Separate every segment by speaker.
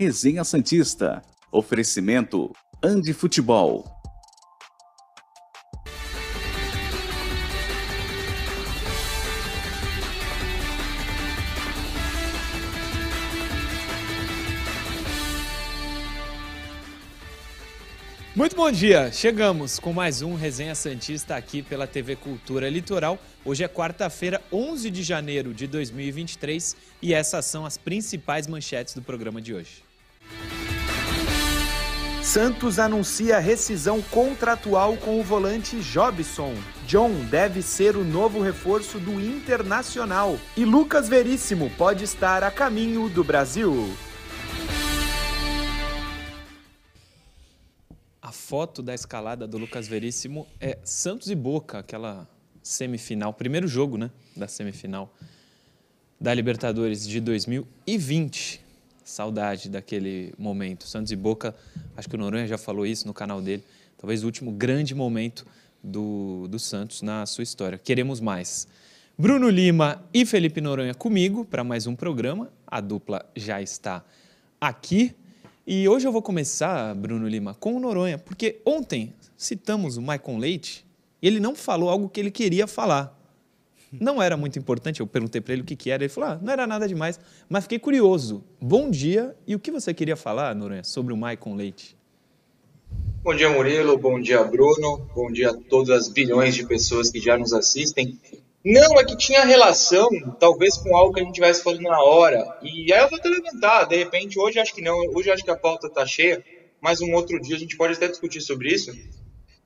Speaker 1: Resenha Santista. Oferecimento Andi Futebol.
Speaker 2: Muito bom dia! Chegamos com mais um Resenha Santista aqui pela TV Cultura Litoral. Hoje é quarta-feira, 11 de janeiro de 2023 e essas são as principais manchetes do programa de hoje.
Speaker 3: Santos anuncia rescisão contratual com o volante Jobson. John deve ser o novo reforço do Internacional. E Lucas Veríssimo pode estar a caminho do Brasil.
Speaker 2: A foto da escalada do Lucas Veríssimo é Santos e Boca, aquela semifinal, primeiro jogo né, da semifinal da Libertadores de 2020. Saudade daquele momento. Santos e Boca, acho que o Noronha já falou isso no canal dele, talvez o último grande momento do, do Santos na sua história. Queremos mais. Bruno Lima e Felipe Noronha comigo para mais um programa. A dupla já está aqui. E hoje eu vou começar, Bruno Lima, com o Noronha, porque ontem citamos o Maicon Leite e ele não falou algo que ele queria falar. Não era muito importante, eu perguntei para ele o que, que era, ele falou, ah, não era nada demais, mas fiquei curioso. Bom dia, e o que você queria falar, Noronha, sobre o Maicon Leite?
Speaker 4: Bom dia, Murilo, bom dia, Bruno, bom dia a todas as bilhões de pessoas que já nos assistem. Não, é que tinha relação, talvez, com algo que a gente estivesse falando na hora. E aí eu vou até levantar, de repente, hoje acho que não, hoje acho que a pauta está cheia, mas um outro dia a gente pode até discutir sobre isso.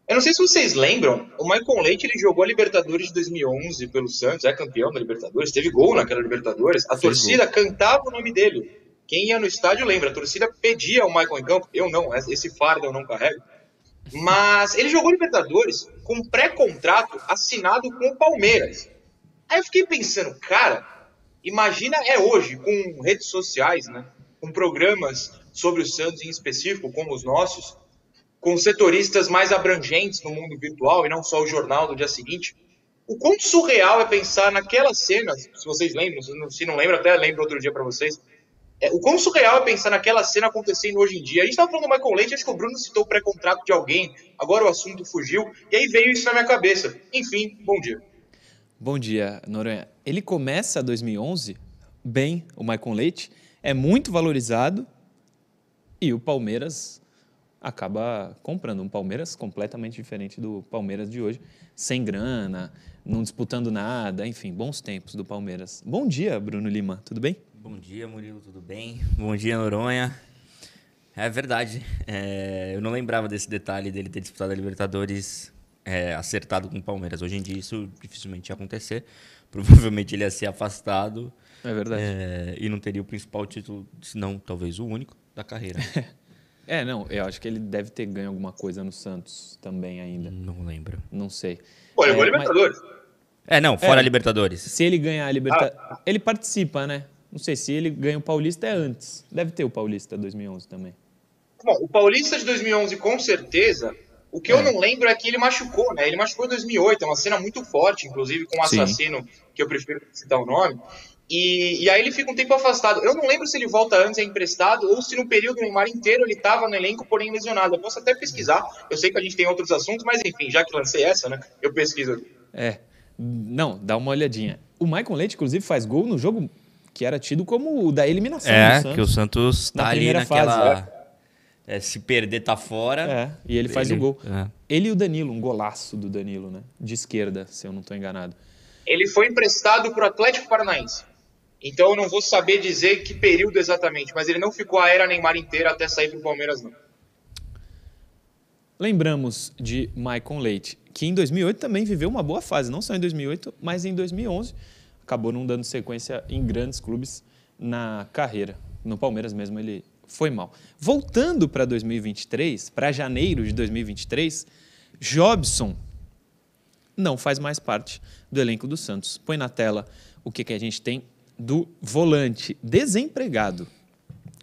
Speaker 4: Eu não sei se vocês lembram, o Michael Leite ele jogou a Libertadores de 2011 pelo Santos, é campeão da Libertadores, teve gol naquela Libertadores, a torcida cantava o nome dele. Quem ia no estádio lembra, a torcida pedia o Michael em campo, eu não, esse fardo eu não carrego. Mas ele jogou Libertadores com pré-contrato assinado com o Palmeiras. Aí eu fiquei pensando, cara, imagina é hoje, com redes sociais, né? Com programas sobre o Santos em específico, como os nossos, com setoristas mais abrangentes no mundo virtual e não só o jornal do dia seguinte. O quanto surreal é pensar naquela cena, se vocês lembram, se não lembram, até lembro outro dia para vocês, é, o quão surreal é pensar naquela cena acontecendo hoje em dia. A gente estava falando do Michael Leite, acho que o Bruno citou o pré-contrato de alguém, agora o assunto fugiu, e aí veio isso na minha cabeça. Enfim, bom dia.
Speaker 2: Bom dia, Noronha. Ele começa 2011 bem, o Michael Leite, é muito valorizado e o Palmeiras acaba comprando. Um Palmeiras completamente diferente do Palmeiras de hoje, sem grana, não disputando nada, enfim, bons tempos do Palmeiras. Bom dia, Bruno Lima, tudo bem?
Speaker 5: Bom dia, Murilo, tudo bem? Bom dia, Noronha. É verdade, é, eu não lembrava desse detalhe dele ter disputado a Libertadores é, acertado com o Palmeiras. Hoje em dia isso dificilmente ia acontecer. Provavelmente ele ia ser afastado.
Speaker 2: É verdade.
Speaker 5: É, e não teria o principal título, se não talvez o único, da carreira.
Speaker 2: é, não, eu acho que ele deve ter ganho alguma coisa no Santos também ainda.
Speaker 5: Não lembro.
Speaker 2: Não sei.
Speaker 4: Pô, ele é, Libertadores. Mas...
Speaker 5: É, não, fora é, a Libertadores.
Speaker 2: Se ele ganhar a Libertadores. Ah. Ele participa, né? Não sei se ele ganha o Paulista é antes. Deve ter o Paulista 2011 também.
Speaker 4: Bom, o Paulista de 2011 com certeza. O que é. eu não lembro é que ele machucou, né? Ele machucou em 2008, é uma cena muito forte, inclusive com o um assassino, Sim. que eu prefiro citar o nome. E, e, aí ele fica um tempo afastado. Eu não lembro se ele volta antes, é emprestado, ou se no período Neymar inteiro ele estava no elenco, porém lesionado. Eu posso até pesquisar. Eu sei que a gente tem outros assuntos, mas enfim, já que lancei essa, né? Eu pesquiso.
Speaker 2: É. Não, dá uma olhadinha. O Michael Leite, inclusive, faz gol no jogo que era tido como o da eliminação.
Speaker 5: É, que o Santos tá ali naquela. Fase, é. se perder, tá fora.
Speaker 2: É, e ele faz ele, o gol. É. Ele e o Danilo, um golaço do Danilo, né? De esquerda, se eu não estou enganado.
Speaker 4: Ele foi emprestado para o Atlético Paranaense. Então eu não vou saber dizer que período exatamente, mas ele não ficou a era Neymar inteira até sair para o Palmeiras, não.
Speaker 2: Lembramos de Maicon Leite, que em 2008 também viveu uma boa fase, não só em 2008, mas em 2011 acabou não dando sequência em grandes clubes na carreira. No Palmeiras mesmo ele foi mal. Voltando para 2023, para janeiro de 2023, Jobson não faz mais parte do elenco do Santos. Põe na tela o que, que a gente tem do volante desempregado.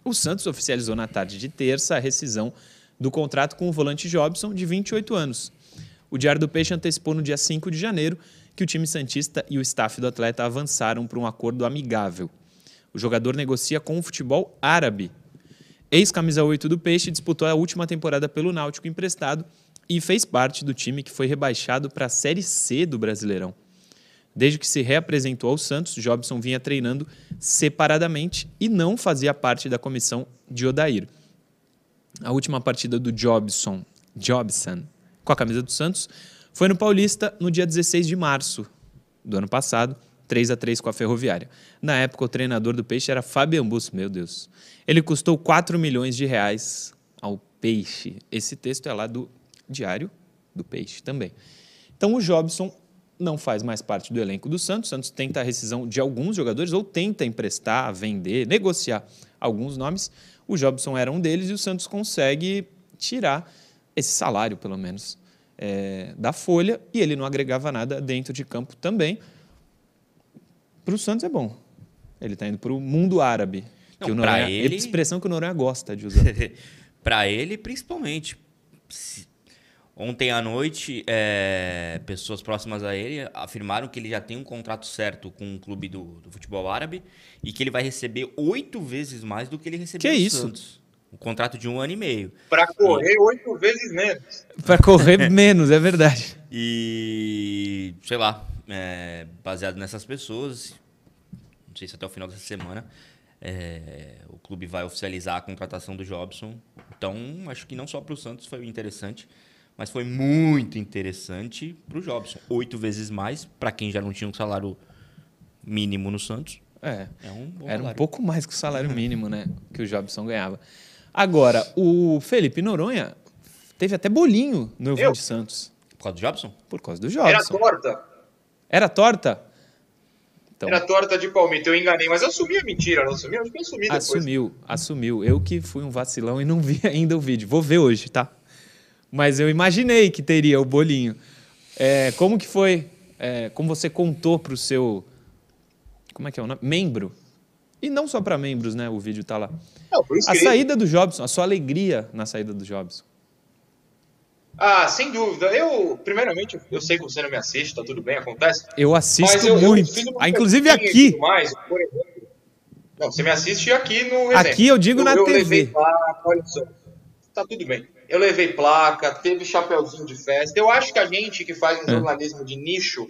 Speaker 2: O Santos oficializou na tarde de terça a rescisão do contrato com o volante Jobson, de 28 anos. O Diário do Peixe antecipou no dia 5 de janeiro que o time Santista e o staff do atleta avançaram para um acordo amigável. O jogador negocia com o futebol árabe. ex-camisa 8 do Peixe, disputou a última temporada pelo Náutico emprestado e fez parte do time que foi rebaixado para a Série C do Brasileirão. Desde que se reapresentou ao Santos, Jobson vinha treinando separadamente e não fazia parte da comissão de Odair. A última partida do Jobson, Jobson com a camisa do Santos foi no Paulista no dia 16 de março do ano passado, 3 a 3 com a Ferroviária. Na época, o treinador do Peixe era Fabian Bus, meu Deus. Ele custou 4 milhões de reais ao Peixe. Esse texto é lá do Diário do Peixe também. Então, o Jobson não faz mais parte do elenco do Santos. O Santos tenta a rescisão de alguns jogadores ou tenta emprestar, vender, negociar alguns nomes. O Jobson era um deles e o Santos consegue tirar esse salário, pelo menos, é, da folha e ele não agregava nada dentro de campo também. Para o Santos é bom. Ele está indo para o mundo árabe.
Speaker 5: Não,
Speaker 2: que o Noronha,
Speaker 5: ele-
Speaker 2: expressão que o Noronha gosta de usar.
Speaker 5: Para ele, principalmente. Se- Ontem à noite, é, pessoas próximas a ele afirmaram que ele já tem um contrato certo com um clube do, do futebol árabe e que ele vai receber oito vezes mais do que ele recebeu
Speaker 2: Que
Speaker 5: no
Speaker 2: isso?
Speaker 5: Santos. Um contrato de um ano e meio.
Speaker 4: Para correr oito vezes menos.
Speaker 2: para correr menos, é verdade.
Speaker 5: E, sei lá, é, baseado nessas pessoas, não sei se até o final dessa semana, é, o clube vai oficializar a contratação do Jobson. Então, acho que não só para o Santos foi interessante, mas foi muito interessante para o Jobson. Oito vezes mais, para quem já não tinha um salário mínimo no Santos.
Speaker 2: É.
Speaker 5: É um bom
Speaker 2: Era um
Speaker 5: salário.
Speaker 2: pouco mais que o salário mínimo, né? Que o Jobson ganhava. Agora, o Felipe Noronha teve até bolinho no
Speaker 4: Eu?
Speaker 2: Evan de Santos.
Speaker 5: Por causa do Jobson?
Speaker 2: Por causa do
Speaker 4: Era
Speaker 2: Jobson.
Speaker 4: torta.
Speaker 2: Era torta? Então,
Speaker 4: Era torta de palmito. Eu enganei, mas eu assumi a mentira, não assumi? Acho que eu assumi depois.
Speaker 2: assumiu, assumiu. Eu que fui um vacilão e não vi ainda o vídeo. Vou ver hoje, tá? Mas eu imaginei que teria o bolinho. É, como que foi? É, como você contou pro seu... Como é que é o nome? Membro. E não só para membros, né? O vídeo tá lá.
Speaker 4: Não,
Speaker 2: A saída do Jobson, a sua alegria na saída do Jobson.
Speaker 4: Ah, sem dúvida. Eu, primeiramente, eu sei que você não me assiste, tá tudo bem, acontece.
Speaker 2: Eu assisto
Speaker 4: Mas eu, eu
Speaker 2: muito.
Speaker 4: uma
Speaker 2: Ah, inclusive aqui.
Speaker 4: Mais, por exemplo. Não, você me assiste aqui no evento.
Speaker 2: Aqui eu digo na
Speaker 4: eu
Speaker 2: TV.
Speaker 4: placa, olha só. Tá tudo bem. Eu levei placa, teve chapeuzinho de festa. Eu acho que a gente que faz um
Speaker 2: É.
Speaker 4: jornalismo de nicho,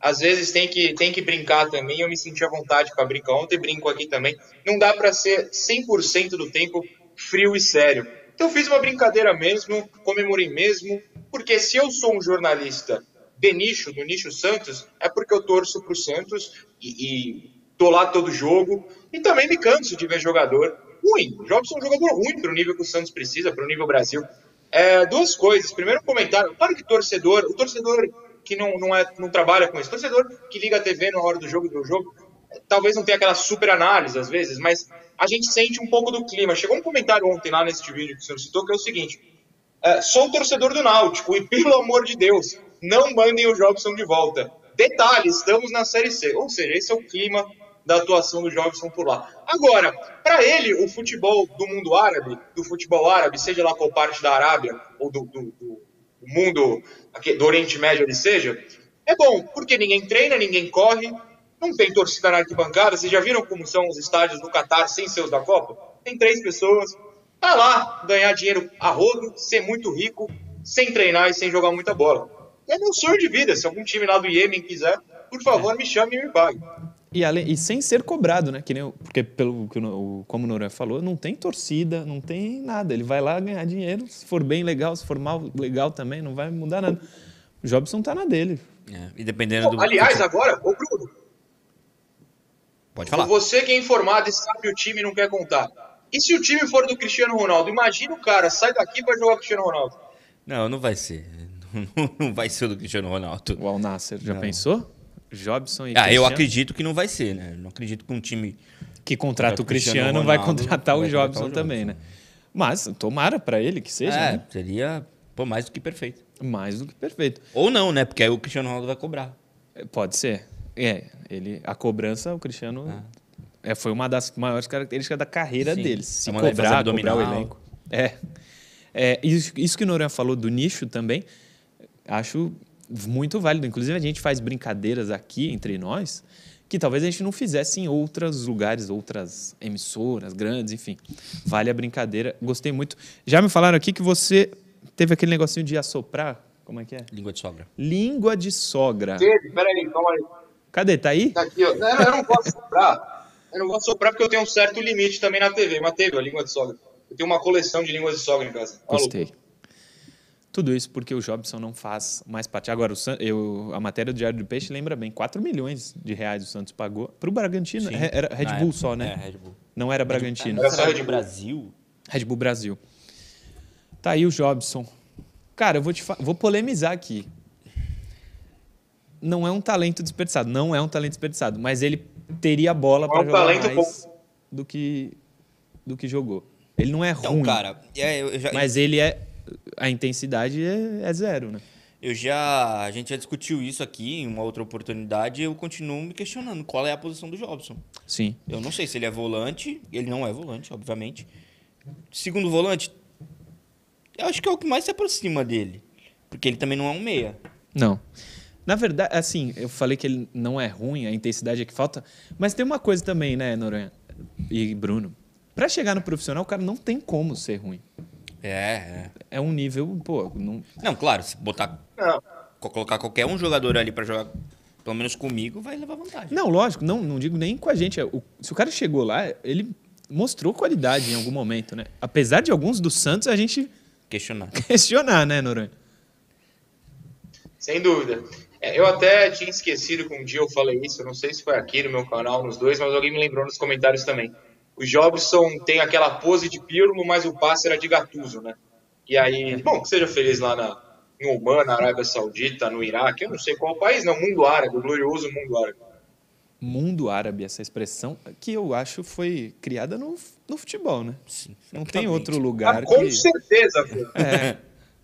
Speaker 4: às vezes tem que, tem que brincar também. Eu me senti à vontade para brincar ontem, brinco aqui também. Não dá para ser 100% do tempo frio e sério. Então eu fiz uma brincadeira mesmo, comemorei mesmo, porque se eu sou um jornalista de nicho, do nicho Santos, é porque eu torço pro Santos e, e tô lá todo jogo. E também me canso de ver jogador ruim. O Jobson é um jogador ruim pro nível que o Santos precisa, pro nível Brasil. É, duas coisas. Primeiro, um comentário. Claro que torcedor, o torcedor que não, não, é, não trabalha com isso, torcedor que liga a TV na hora do jogo do jogo, talvez não tenha aquela super análise às vezes, mas a gente sente um pouco do clima. Chegou um comentário ontem lá nesse vídeo que o senhor citou, que é o seguinte: é, sou torcedor do Náutico e, pelo amor de Deus, não mandem o Jobson de volta. Detalhe, estamos na Série C. Ou seja, esse é o clima da atuação do Jobson por lá. Agora, para ele, o futebol do mundo árabe, do futebol árabe, seja lá qual parte da Arábia ou do, do- do mundo do Oriente Médio ele seja, é bom, porque ninguém treina, ninguém corre, não tem torcida na arquibancada. Vocês já viram como são os estádios no Catar sem seus da Copa? Tem três pessoas. Tá lá, ganhar dinheiro a rodo, ser muito rico, sem treinar e sem jogar muita bola. É meu sonho de vida. Se algum time lá do Iêmen quiser, por favor, me chame e me pague.
Speaker 2: E, além, e sem ser cobrado, né? Que nem, o- porque, pelo que o, como o Noronha falou, não tem torcida, não tem nada. Ele vai lá ganhar dinheiro. Se for bem legal, se for mal legal também, não vai mudar nada. O Jobson tá na dele.
Speaker 5: É, e dependendo do.
Speaker 4: Aliás, agora, ô Bruno,
Speaker 5: Pode falar.
Speaker 4: você que é informado e sabe o time e não quer contar. E se o time for do Cristiano Ronaldo? Imagina o cara, sai daqui para jogar com o Cristiano Ronaldo.
Speaker 5: Não, não vai ser. Não vai ser o do Cristiano Ronaldo.
Speaker 2: O Al Nasser, já pensou? Jobson e
Speaker 5: Ah, eu
Speaker 2: Cristiano,
Speaker 5: acredito que não vai ser, né? Não acredito que um time.
Speaker 2: que contrata o
Speaker 5: o Cristiano
Speaker 2: Cristiano, vai contratar o
Speaker 5: vai contratar
Speaker 2: Jobson
Speaker 5: o
Speaker 2: também, né?
Speaker 5: Jobson.
Speaker 2: Mas tomara pra ele que seja,
Speaker 5: é,
Speaker 2: né?
Speaker 5: seria pô, mais do que perfeito.
Speaker 2: Mais do que perfeito.
Speaker 5: Ou não, né? Porque aí o Cristiano Ronaldo vai cobrar.
Speaker 2: É, Pode ser. É, ele, a cobrança, o Cristiano é, foi uma das maiores características da carreira
Speaker 5: Sim.
Speaker 2: dele. Se
Speaker 5: Tamanho da
Speaker 2: cobrar, cobrar o elenco. É. é isso, isso que o Noronha falou do nicho também, acho muito válido. Inclusive, a gente faz brincadeiras aqui entre nós que talvez a gente não fizesse em outros lugares, outras emissoras grandes, enfim. Vale a brincadeira. Gostei muito. Já me falaram aqui que você teve aquele negocinho de assoprar. Como é que é?
Speaker 5: Língua de sogra.
Speaker 2: Língua de sogra.
Speaker 4: Teve, peraí, calma aí.
Speaker 2: Cadê? Tá aí?
Speaker 4: Tá aqui, ó. Não, eu não posso soprar. Eu não posso soprar porque eu tenho um certo limite também na TV, mas teve a língua de sogra. Eu tenho uma coleção de línguas de sogra em casa. Ó,
Speaker 2: Gostei. Tudo isso porque o Jobson não faz mais parte. Agora, o San- eu, a matéria do Diário do Peixe lembra bem: 4 milhões de reais o Santos pagou para o Bragantino.
Speaker 5: Sim.
Speaker 2: Era Red Bull
Speaker 5: época.
Speaker 2: só, né?
Speaker 5: É, Red Bull.
Speaker 2: Não era Bragantino.
Speaker 4: Era só Red Bull.
Speaker 5: Brasil?
Speaker 2: Red Bull Brasil. Tá aí o Jobson. Cara, eu vou te fa- vou polemizar aqui. Não é um talento desperdiçado, não é um talento desperdiçado, mas ele teria bola
Speaker 4: É
Speaker 2: para
Speaker 4: um
Speaker 2: jogar
Speaker 4: talento
Speaker 2: mais do que do que jogou. Ele não é
Speaker 5: Então,
Speaker 2: ruim,
Speaker 5: cara, é, já,
Speaker 2: mas ele é a intensidade é, é zero, né?
Speaker 5: eu já. A gente já discutiu isso aqui em uma outra oportunidade e eu continuo me questionando qual é a posição do Jobson.
Speaker 2: Sim.
Speaker 5: Eu não sei se ele é volante, ele não é volante, obviamente. Segundo volante, eu acho que é o que mais se aproxima dele. Porque ele também não é um meia.
Speaker 2: Não. Na verdade, assim, eu falei que ele não é ruim, a intensidade é que falta, mas tem uma coisa também, né, Noronha e Bruno. Pra chegar no profissional, o cara não tem como ser ruim.
Speaker 5: É, é.
Speaker 2: É um nível, pô, não,
Speaker 5: Não, claro, se botar.
Speaker 4: Não.
Speaker 5: co- Colocar qualquer um jogador ali pra jogar, pelo menos comigo, vai levar vantagem.
Speaker 2: Não, lógico, não, não digo nem com a gente. é, o- se o cara chegou lá, ele mostrou qualidade em algum momento, né? Apesar de alguns do Santos a gente
Speaker 5: Questionar.
Speaker 2: questionar, né, Noronha?
Speaker 4: Sem dúvida. É, eu até tinha esquecido que um dia eu falei isso, eu não sei se foi aqui no meu canal, nos dois, mas alguém me lembrou nos comentários também. O Jobson tem aquela pose de Pirlo, mas o passe era de Gattuso, né? E aí, bom, que seja feliz lá na, em Oman, na Arábia Saudita, no Iraque, eu não sei qual país, não, mundo árabe, o glorioso mundo árabe.
Speaker 2: Mundo árabe, essa expressão que eu acho foi criada no, no futebol, né?
Speaker 5: Sim,
Speaker 2: Não tem outro
Speaker 4: Ah,
Speaker 2: lugar
Speaker 4: com
Speaker 2: que...
Speaker 4: certeza, pô.
Speaker 2: É.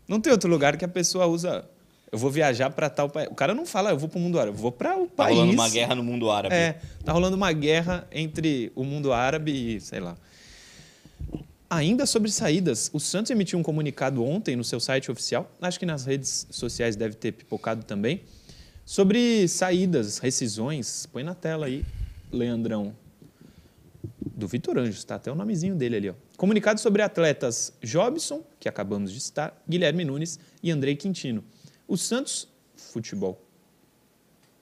Speaker 2: Não tem outro lugar que a pessoa usa. Eu vou viajar para tal país. O cara não fala, eu vou para o mundo árabe, eu vou para o
Speaker 5: Tá
Speaker 2: país.
Speaker 5: rolando uma guerra no mundo árabe.
Speaker 2: É, tá rolando uma guerra entre o mundo árabe e, sei lá. Ainda sobre saídas, o Santos emitiu um comunicado ontem no seu site oficial, acho que nas redes sociais deve ter pipocado também, sobre saídas, rescisões. Põe na tela aí, Leandrão. Do Vitor Anjos, tá até o nomezinho dele ali, ó. Comunicado sobre atletas Jobson, que acabamos de citar, Guilherme Nunes e Andrei Quintino. O Santos Futebol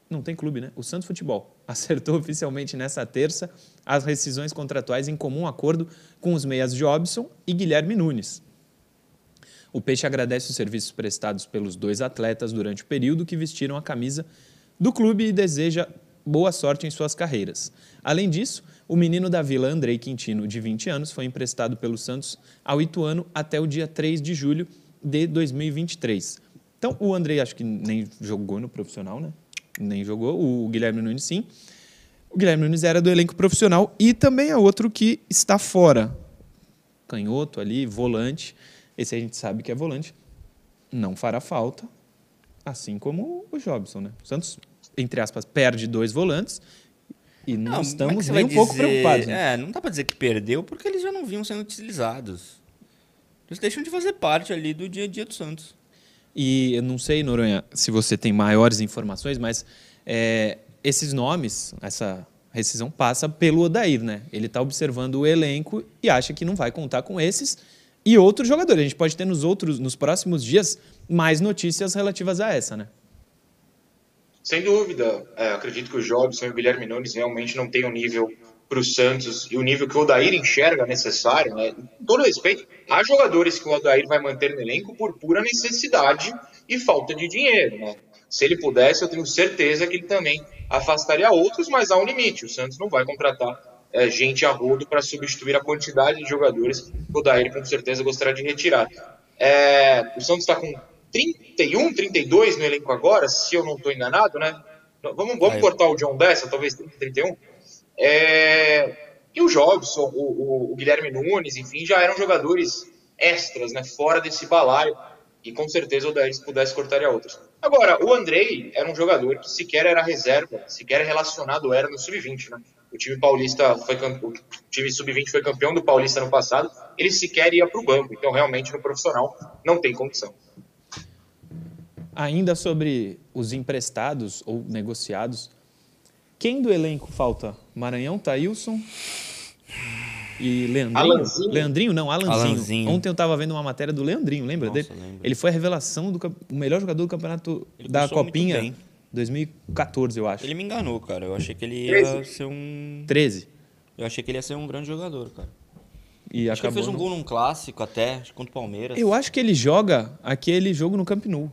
Speaker 2: não tem clube, né? O Santos Futebol acertou oficialmente nessa terça as rescisões contratuais em comum acordo com os meias Jobson e Guilherme Nunes. O Peixe agradece os serviços prestados pelos dois atletas durante o período que vestiram a camisa do clube e deseja boa sorte em suas carreiras. Além disso, o menino da Vila Andrei Quintino, de 20 anos, foi emprestado pelo Santos ao Ituano até o dia 3 de julho de 2023. Então, o Andrei acho que nem jogou no profissional, né? Nem jogou. O Guilherme Nunes, sim. O Guilherme Nunes era do elenco profissional e também é outro que está fora. Canhoto ali, volante. Esse a gente sabe que é volante. Não fará falta, assim como o Jobson, né? O Santos, entre aspas, perde dois volantes e não,
Speaker 5: é que
Speaker 2: estamos
Speaker 5: você
Speaker 2: nem um pouco preocupados. Né?
Speaker 5: É, não dá pra dizer que perdeu porque eles já não vinham sendo utilizados. Eles deixam de fazer parte ali do dia a dia do Santos.
Speaker 2: E eu não sei, Noronha, se você tem maiores informações, mas é, esses nomes, essa rescisão passa pelo Odair, né? Ele está observando o elenco e acha que não vai contar com esses e outros jogadores. A gente pode ter nos outros, nos próximos dias, mais notícias relativas a essa, né?
Speaker 4: Sem dúvida. É, acredito que o Jobson e o Guilherme Nunes realmente não têm o nível para o Santos e o nível que o Odair enxerga necessário. Né? Com todo respeito, há jogadores que o Odair vai manter no elenco por pura necessidade e falta de dinheiro. Né? Se ele pudesse, eu tenho certeza que ele também afastaria outros, mas há um limite. O Santos não vai contratar é, gente a rodo para substituir a quantidade de jogadores que o Odair com certeza gostaria de retirar. É, o Santos está com 31, 32 no elenco agora, se eu não estou enganado, né? Vamos, vamos cortar o John dessa, talvez 30, 31. É, e o Jobson, o, o- o Guilherme Nunes, enfim, já eram jogadores extras, né? Fora desse balaio. E com certeza o Daís pudesse cortaria outros. Agora, o Andrei era um jogador que sequer era reserva, sequer relacionado era no Sub-20, né? O time paulista foi o time sub-20 foi campeão do Paulista no passado, ele sequer ia para o banco, então realmente no profissional não tem condição.
Speaker 2: Ainda sobre os emprestados ou negociados, Quem do elenco falta? Maranhão, Thailson e Leandrinho?
Speaker 4: Alanzinho.
Speaker 2: Leandrinho, não, Alanzinho.
Speaker 5: Alanzinho.
Speaker 2: Ontem eu estava vendo uma matéria do Leandrinho, lembra
Speaker 5: Nossa,
Speaker 2: dele?
Speaker 5: lembro.
Speaker 2: Ele foi a revelação do o melhor jogador do campeonato
Speaker 5: Ele
Speaker 2: da Copinha
Speaker 5: bem.
Speaker 2: 2014, eu acho.
Speaker 5: Ele me enganou, cara. Eu achei que ele ia
Speaker 4: Treze.
Speaker 5: ser um.
Speaker 2: 13.
Speaker 5: Eu achei que ele ia ser um grande jogador, cara.
Speaker 2: E
Speaker 5: Acho que ele
Speaker 2: acabou.
Speaker 5: fez um gol num clássico até, acho que contra o Palmeiras.
Speaker 2: Eu acho que ele joga aquele jogo no Camp Nou.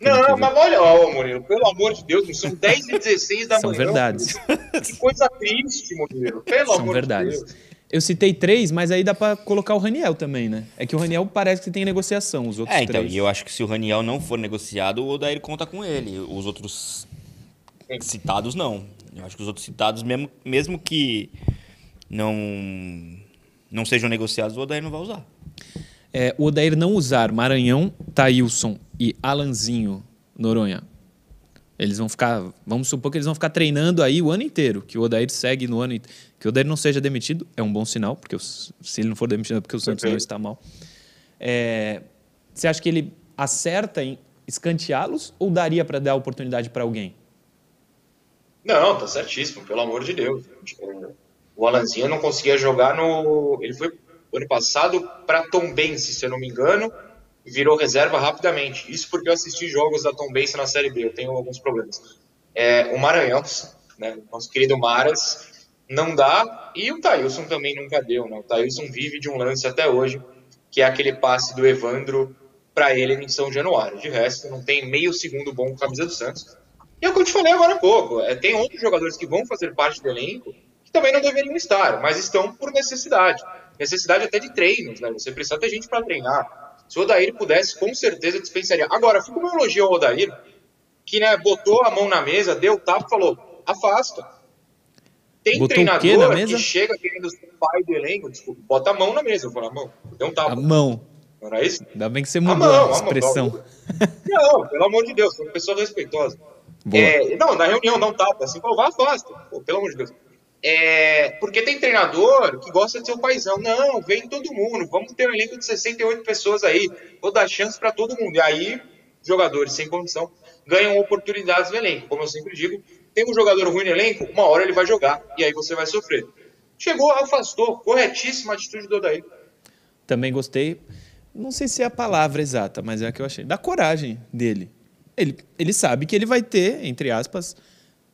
Speaker 4: Não, mas olha, ó, Murilo, pelo amor de Deus, são 10 e 16 da
Speaker 2: São
Speaker 4: manhã.
Speaker 2: verdades.
Speaker 4: Que coisa triste, Murilo. Pelo
Speaker 2: São
Speaker 4: amor
Speaker 2: verdades.
Speaker 4: de Deus.
Speaker 2: Eu citei três, mas aí dá pra colocar o Raniel também, né? É que o Raniel parece que tem negociação, os outros
Speaker 5: É, então,
Speaker 2: três.
Speaker 5: e eu acho que se o Raniel não for negociado, o Odair conta com ele. Os outros citados, não. Eu acho que os outros citados, mesmo, mesmo que não, não sejam negociados, o Odair não vai usar.
Speaker 2: É, o Odair não usar Maranhão, Thailson e Alanzinho Noronha. Eles vão ficar, vamos supor que eles vão ficar treinando aí o ano inteiro, que o Odair segue no ano inteiro. Que o Odair não seja demitido é um bom sinal, porque se ele não for demitido é porque o Santos não está mal. É, você acha que ele acerta em escanteá-los ou daria para dar oportunidade para alguém?
Speaker 4: Não, tá certíssimo, pelo amor de Deus. O Alanzinho não conseguia jogar no. Ele foi ano passado para Tombense, se eu não me engano, virou reserva rapidamente. Isso porque eu assisti jogos da Tombense na Série B, eu tenho alguns problemas. É, o Maranhão, né, nosso querido Maras, não dá, e o Thailson também nunca deu. Né? O Thailson vive de um lance até hoje, que é aquele passe do Evandro para ele em São Januário. De resto, não tem meio segundo bom com a camisa do Santos. E é o que eu te falei agora há pouco. É, tem outros jogadores que vão fazer parte do elenco que também não deveriam estar, mas estão por necessidade. Necessidade até de treinos, né? Você precisa ter gente para treinar. Se o Odair pudesse, com certeza dispensaria. Agora, fica uma elogio ao Odair, que né, botou a mão na mesa, deu o tapa e falou: afasta. Tem
Speaker 2: Botou
Speaker 4: treinador que chega querendo ser pai do elenco, desculpa, bota a mão na mesa. Eu falo, a mão, deu um tapa.
Speaker 2: A mão.
Speaker 4: Não era isso?
Speaker 2: Ainda bem que você
Speaker 4: A
Speaker 2: mudou
Speaker 4: mão,
Speaker 2: a,
Speaker 4: a mão,
Speaker 2: expressão.
Speaker 4: Não, pelo amor de Deus, sou uma pessoa respeitosa. É, não, na reunião não tapa, assim, pô, vá afasta, pô, pelo amor de Deus. É, porque tem treinador que gosta de ser o paizão. Não, vem todo mundo, vamos ter um elenco de 68 pessoas aí, vou dar chance para todo mundo. E aí, jogadores sem condição ganham oportunidades no elenco. Como eu sempre digo, tem um jogador ruim no elenco, uma hora ele vai jogar, e aí você vai sofrer. Chegou, afastou, corretíssima atitude do Odair.
Speaker 2: Também gostei. Não sei se é a palavra exata, mas é a que eu achei. Da coragem dele. Ele, ele sabe que ele vai ter, entre aspas,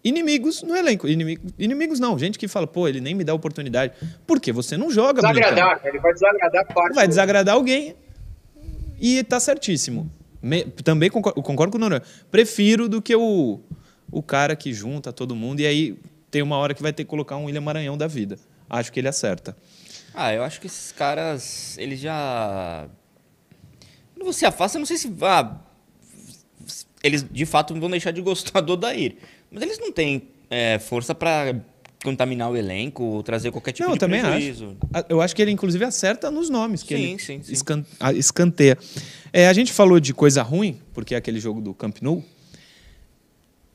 Speaker 2: inimigos no elenco. Inimigo- inimigos não, gente que fala, pô, ele nem me dá oportunidade. Porque você não joga.
Speaker 4: Desagradar, ele vai desagradar parte.
Speaker 2: Vai desagradar alguém e tá certíssimo. Me- também concordo, concordo com o Noronha. Prefiro do que o, o cara que junta todo mundo e aí tem uma hora que vai ter que colocar um William Maranhão da vida. Acho que ele acerta.
Speaker 5: Ah, eu acho que esses caras, eles já. Quando você afasta, eu não sei se. Ah, eles de fato vão deixar de gostar do Odair. Mas eles não têm é, força pra contaminar o elenco ou trazer qualquer tipo
Speaker 2: Não, eu
Speaker 5: de
Speaker 2: também
Speaker 5: prejuízo.
Speaker 2: acho. Eu acho que ele, inclusive, acerta nos nomes que
Speaker 5: Sim,
Speaker 2: ele
Speaker 5: sim, sim.
Speaker 2: escan- escanteia. É, a gente falou de coisa ruim, porque é aquele jogo do Camp Nou.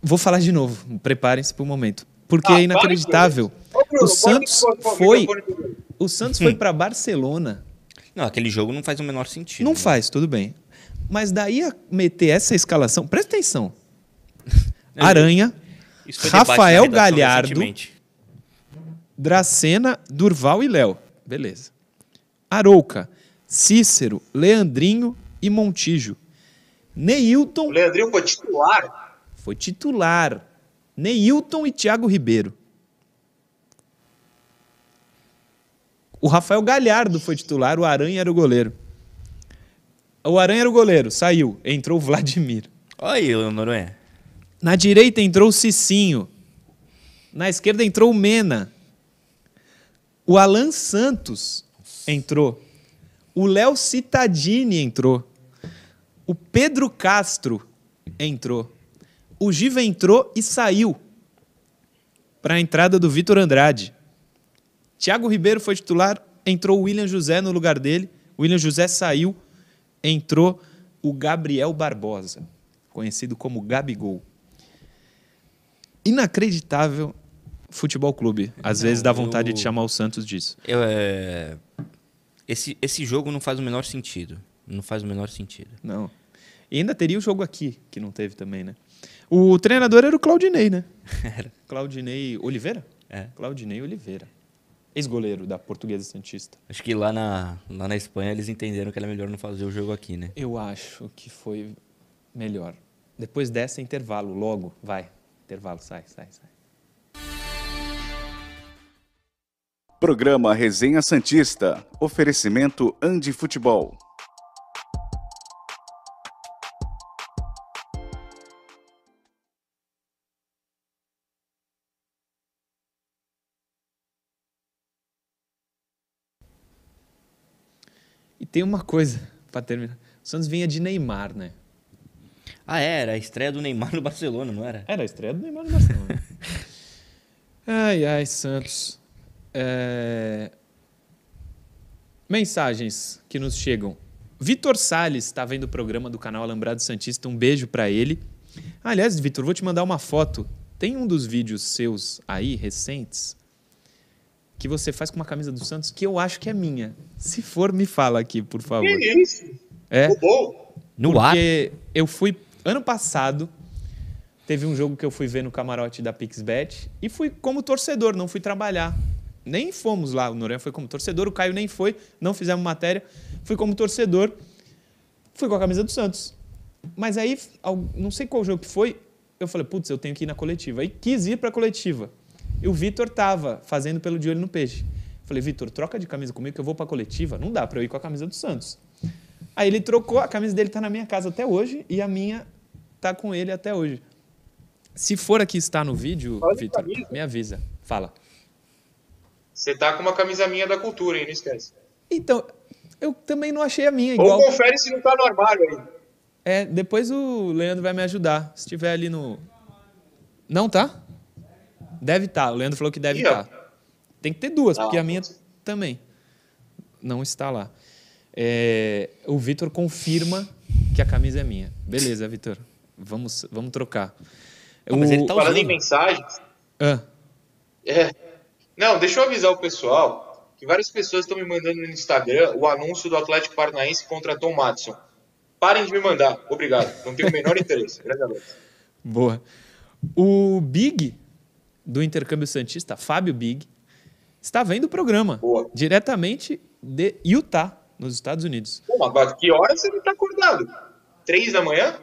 Speaker 2: Vou falar de novo, preparem-se para o momento. Porque
Speaker 4: Ah,
Speaker 2: é inacreditável.
Speaker 4: Ô, Bruno,
Speaker 2: O Santos foi, o Santos foi para Barcelona.
Speaker 5: Não, aquele jogo não faz o menor sentido.
Speaker 2: Não
Speaker 5: né?
Speaker 2: faz, tudo bem. Mas daí a meter essa escalação, presta atenção.
Speaker 5: Não,
Speaker 2: Aranha,
Speaker 5: Debate
Speaker 2: Rafael Galhardo. Dracena, Durval e Léo. Beleza. Arouca, Cícero, Leandrinho e Montijo. Neilton
Speaker 4: O Leandrinho foi titular.
Speaker 2: foi titular. Neilton e Thiago Ribeiro. O Rafael Galhardo foi titular, o Aranha era o goleiro. O Aranha era o goleiro, saiu. Entrou o Vladimir.
Speaker 5: Olha aí, Noronha.
Speaker 2: Na direita entrou o Cicinho. Na esquerda entrou o Mena. O Alan Santos entrou. O Léo Cittadini entrou. O Pedro Castro entrou. O Giva entrou e saiu para a entrada do Vitor Andrade. Thiago Ribeiro foi titular, entrou o William José no lugar dele. O William José saiu, entrou o Gabriel Barbosa, conhecido como Gabigol. Inacreditável futebol clube. Às
Speaker 5: Não,
Speaker 2: vezes dá vontade
Speaker 5: eu-
Speaker 2: de chamar o Santos disso.
Speaker 5: Eu, é, esse, esse jogo não faz o menor sentido. Não faz o menor sentido.
Speaker 2: Não. E ainda teria o jogo aqui, que não teve também, né? O treinador era o Claudinei, né?
Speaker 5: Era.
Speaker 2: Claudinei Oliveira?
Speaker 5: É.
Speaker 2: Claudinei Oliveira. Ex-goleiro da Portuguesa Santista.
Speaker 5: Acho que lá na, lá na Espanha eles entenderam que era melhor não fazer o jogo aqui, né?
Speaker 2: Eu acho que foi melhor. Depois dessa, intervalo, logo. Vai. Intervalo, sai, sai, sai.
Speaker 1: Programa Resenha Santista. Oferecimento Andi Futebol.
Speaker 2: E tem uma coisa para terminar. O Santos vinha de Neymar, né?
Speaker 5: Ah, é, era a estreia do Neymar no Barcelona, não era?
Speaker 2: Era a estreia do Neymar no Barcelona. ai, ai, Santos. É... Mensagens que nos chegam. Vitor Salles está vendo o programa do canal Alambrado Santista. Um beijo para ele. Aliás, Vitor, vou te mandar uma foto. Tem um dos vídeos seus aí, recentes, que você faz com uma camisa do Santos que eu acho que é minha. Se for, me fala aqui, por favor.
Speaker 4: Que isso?
Speaker 2: É?
Speaker 5: No ar?
Speaker 2: Porque eu fui ano passado, teve um jogo que eu fui ver no camarote da Pixbet e fui como torcedor, não fui trabalhar. Nem fomos lá, o Noronha foi como torcedor, o Caio nem foi, não fizemos matéria. Fui como torcedor, fui com a camisa do Santos. Mas aí, não sei qual jogo que foi, eu falei, putz, eu tenho que ir na coletiva. Aí quis ir para a coletiva. E o Vitor tava fazendo pelo de olho no peixe. Falei, Vitor, troca de camisa comigo que eu vou para a coletiva. Não dá para eu ir com a camisa do Santos. Aí ele trocou, a camisa dele tá na minha casa até hoje e a minha tá com ele até hoje. Se for aqui estar no vídeo, Vitor, me avisa. Fala.
Speaker 4: Você tá com uma camisa minha da cultura, hein? Não esquece.
Speaker 2: Então, eu também não achei a minha
Speaker 4: Ou
Speaker 2: igual.
Speaker 4: confere se não tá no armário aí.
Speaker 2: É, depois o Leandro vai me ajudar. Se tiver ali no. Não tá? Deve estar. O Leandro falou que deve estar. Tem que ter duas,
Speaker 4: Ah,
Speaker 2: porque a minha também não está lá. É, o Vitor confirma que a camisa é minha. Beleza, Vitor. Vamos, vamos trocar.
Speaker 5: Ah, mas
Speaker 2: O-
Speaker 5: ele tá
Speaker 4: Falando em mensagens,
Speaker 2: Ah,
Speaker 4: É. Não, deixa eu avisar o pessoal que várias pessoas estão me mandando no Instagram o anúncio do Atlético Paranaense que contratou o Madison. Parem de me mandar. Obrigado. Não tenho o menor interesse.
Speaker 2: Boa. O Big, do Intercâmbio Santista, Fábio Big, está vendo o programa
Speaker 4: Boa.
Speaker 2: diretamente de Utah, nos Estados Unidos.
Speaker 4: Pô, mas que hora você tá acordado? Três da manhã?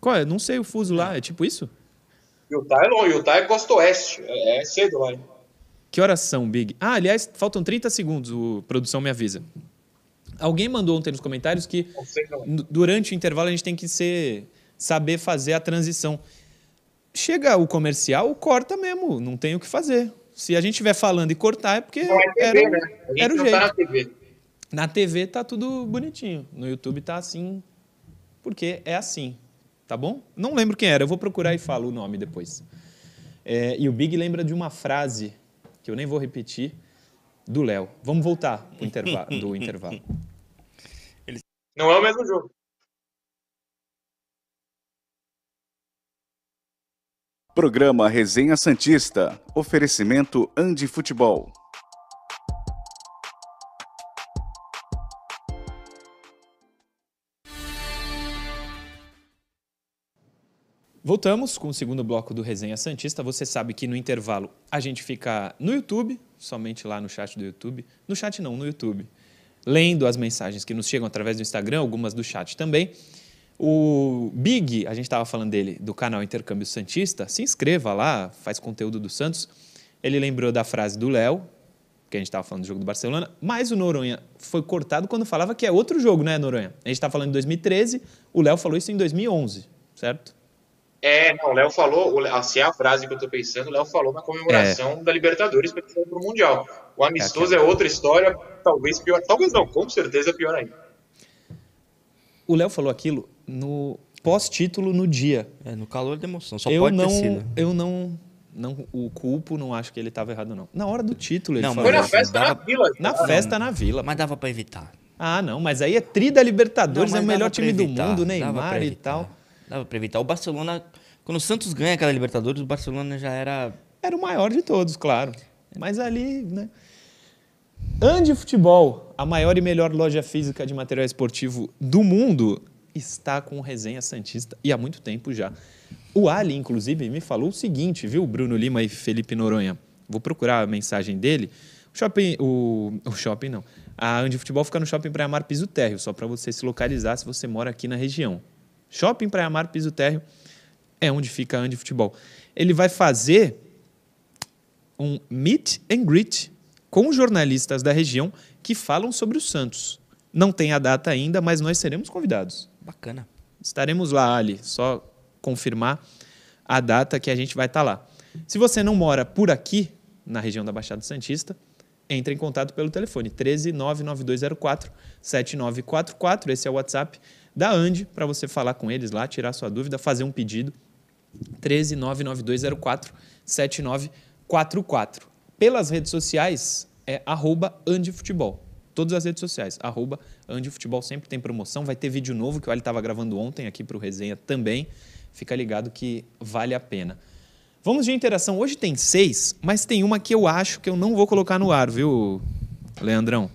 Speaker 2: Qual é? Não sei o fuso lá, é tipo isso?
Speaker 4: Utah é longe. Utah é costa oeste. É, é cedo lá.
Speaker 2: Que horas são, Big? Ah, aliás, faltam 30 segundos, o produção me avisa. Alguém mandou ontem nos comentários que durante o intervalo a gente tem que ser saber fazer a transição. Chega o comercial, corta mesmo, não tem o que fazer. Se a gente estiver falando e cortar é porque
Speaker 4: Não é
Speaker 2: era,
Speaker 4: TV,
Speaker 2: o-
Speaker 4: né? A gente
Speaker 2: era o
Speaker 4: não
Speaker 2: jeito.
Speaker 4: tá na TV.
Speaker 2: Na TV tá tudo bonitinho. No YouTube tá assim, porque é assim, tá bom? Não lembro quem era, eu vou procurar e falo o nome depois. É, e o Big lembra de uma frase, que eu nem vou repetir, do Léo. Vamos voltar pro interva do intervalo.
Speaker 4: Não é o mesmo jogo.
Speaker 1: Programa Resenha Santista. Oferecimento Andi Futebol.
Speaker 2: Voltamos com o segundo bloco do Resenha Santista. Você sabe que no intervalo a gente fica no YouTube, somente lá no chat do YouTube. No chat não, no YouTube. Lendo as mensagens que nos chegam através do Instagram, algumas do chat também. O Big, a gente estava falando dele, do canal Intercâmbio Santista. Se inscreva lá, faz conteúdo do Santos. Ele lembrou da frase do Léo, que a gente estava falando do jogo do Barcelona, mas o Noronha foi cortado quando falava que é outro jogo, né, Noronha? A gente está falando em 2013, o Léo falou isso em 2011, certo?
Speaker 4: É, não, o Léo falou, se é a frase que eu tô pensando, o Léo falou na comemoração da Libertadores para ir pro Mundial. O amistoso é, outra história, talvez pior, talvez não, com certeza pior ainda.
Speaker 2: O Léo falou aquilo no pós-título no dia.
Speaker 5: É, no calor da emoção. Só
Speaker 2: eu
Speaker 5: pode
Speaker 2: não,
Speaker 5: ter sido.
Speaker 2: eu não, não o culpo, não acho que ele estava errado não. Na hora do título ele
Speaker 5: Não,
Speaker 2: falou.
Speaker 4: Foi na festa
Speaker 5: dava-
Speaker 4: na Vila.
Speaker 2: Na
Speaker 4: cara.
Speaker 2: festa na Vila.
Speaker 5: Mas dava pra evitar.
Speaker 2: Ah, não, mas aí é tri da Libertadores,
Speaker 5: Não,
Speaker 2: é o melhor time do mundo, Neymar e
Speaker 5: evitar.
Speaker 2: tal.
Speaker 5: Dava pra evitar. O Barcelona, quando o Santos ganha aquela Libertadores, o Barcelona já era.
Speaker 2: Era o maior de todos, claro. Mas ali, né? Andi Futebol, a maior e melhor loja física de material esportivo do mundo, está com Resenha Santista e há muito tempo já. O Ali, inclusive, me falou o seguinte, viu, Bruno Lima e Felipe Noronha? Vou procurar a mensagem dele. O shopping, o, o shopping não. A Andi Futebol fica no Shopping Praia Mar Piso Térreo, só para você se localizar se você mora aqui na região. Shopping Praia Mar Piso Térreo é onde fica a Andi Futebol. Ele vai fazer um meet and greet com jornalistas da região que falam sobre o Santos. Não tem a data ainda, mas nós seremos convidados.
Speaker 5: Bacana.
Speaker 2: Estaremos lá, Ali. Só confirmar a data que a gente vai estar lá. Se você não mora por aqui, na região da Baixada Santista, entre em contato pelo telefone 13 99204 7944. Esse é o WhatsApp da Andi para você falar com eles lá, tirar sua dúvida, fazer um pedido. 13 99204 7944. Pelas redes sociais é arroba Andifutebol. Todas as redes sociais, arroba Andifutebol sempre tem promoção. Vai ter vídeo novo que o Ali estava gravando ontem aqui para o Resenha também. Fica ligado que vale a pena. Vamos de interação. Hoje tem seis, mas tem uma que eu acho que eu não vou colocar no ar, viu, Leandrão?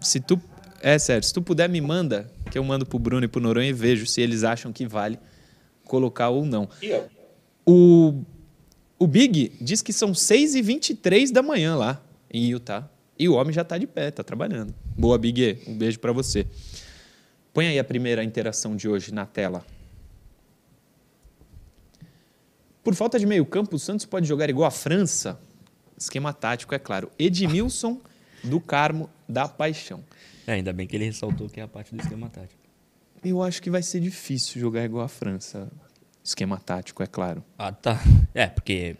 Speaker 2: Se tu. É sério, se tu puder, me manda, que eu mando pro Bruno e pro Noronha e vejo se eles acham que vale colocar ou não. O, o Big diz que são 6h23 da manhã lá em Utah. E o homem já está de pé, está trabalhando. Boa, Big. Um beijo para você. Põe aí a primeira interação de hoje na tela. Por falta de meio campo, o Santos pode jogar igual a França? Esquema tático, é claro. Edmilson do Carmo da Paixão.
Speaker 5: É, ainda bem que ele ressaltou que é a parte do esquema tático.
Speaker 2: Eu acho que vai ser difícil jogar igual a França. Esquema tático, é claro.
Speaker 5: Ah, tá. É, porque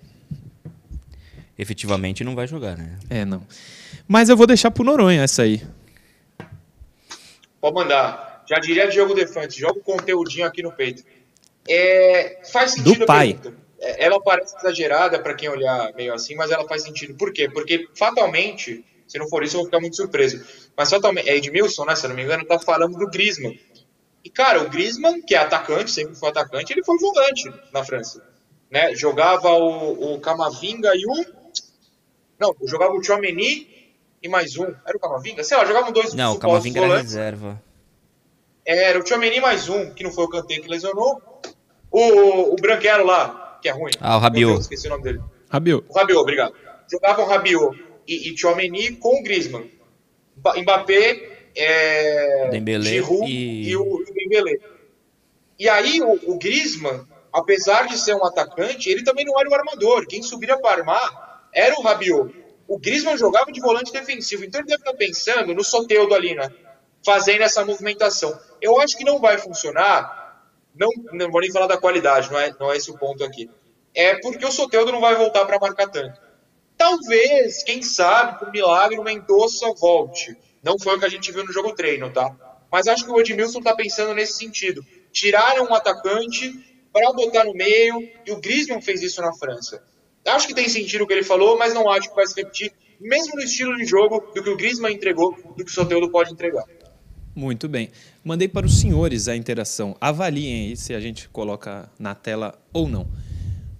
Speaker 5: efetivamente não vai jogar, né?
Speaker 2: É, não. Mas eu vou deixar pro Noronha essa aí.
Speaker 4: Pode mandar. Já diria Diogo Defante, joga o conteúdinho aqui no peito. É, faz sentido
Speaker 2: Do pai.
Speaker 4: É, ela parece exagerada para quem olhar meio assim, mas ela faz sentido. Por quê? Porque fatalmente, se não for isso, eu vou ficar muito surpreso. Mas fatalmente, é Edmilson, né? Se eu não me engano, tá falando do Griezmann. E, cara, o Griezmann, que é atacante, sempre foi atacante, ele foi volante na França. Né? Jogava o, o Camavinga e o. Não, jogava o Chouameni e mais um. Era o Camavinga? Sei lá, jogavam dois
Speaker 5: Não, o Camavinga era reserva.
Speaker 4: Era o Chouameni mais um, que não foi o Kanté que lesionou. O, o Branquero lá, que é ruim.
Speaker 5: Ah, o Rabiot.
Speaker 4: Deus, esqueci o nome dele.
Speaker 2: Rabiot.
Speaker 4: O Rabiot, obrigado. Jogavam Rabiot e, e Chouameni com o Griezmann. Mbappé, é,
Speaker 5: Dembélé
Speaker 4: Giroud
Speaker 5: e...
Speaker 4: e o, o Dembélé. E aí o, o Griezmann, apesar de ser um atacante, ele também não era o armador. Quem subiria para armar era o Rabiot. O Griezmann jogava de volante defensivo, então ele deve estar pensando no Soteldo ali, né? Fazendo essa movimentação. Eu acho que não vai funcionar, não, não vou nem falar da qualidade, não é, não é esse o ponto aqui. É porque o Soteldo não vai voltar para marcar tanto. Talvez, quem sabe, por milagre, o Mendonça volte. Não foi o que a gente viu no jogo treino, tá? Mas acho que o Edmilson tá pensando nesse sentido. Tiraram um atacante para botar no meio, e o Griezmann fez isso na França. Acho que tem sentido o que ele falou, mas não acho que vai se repetir, mesmo no estilo de jogo do que o Griezmann entregou, do que o Soteldo pode entregar.
Speaker 2: Muito bem. Mandei para os senhores a interação. Avaliem aí se a gente coloca na tela ou não.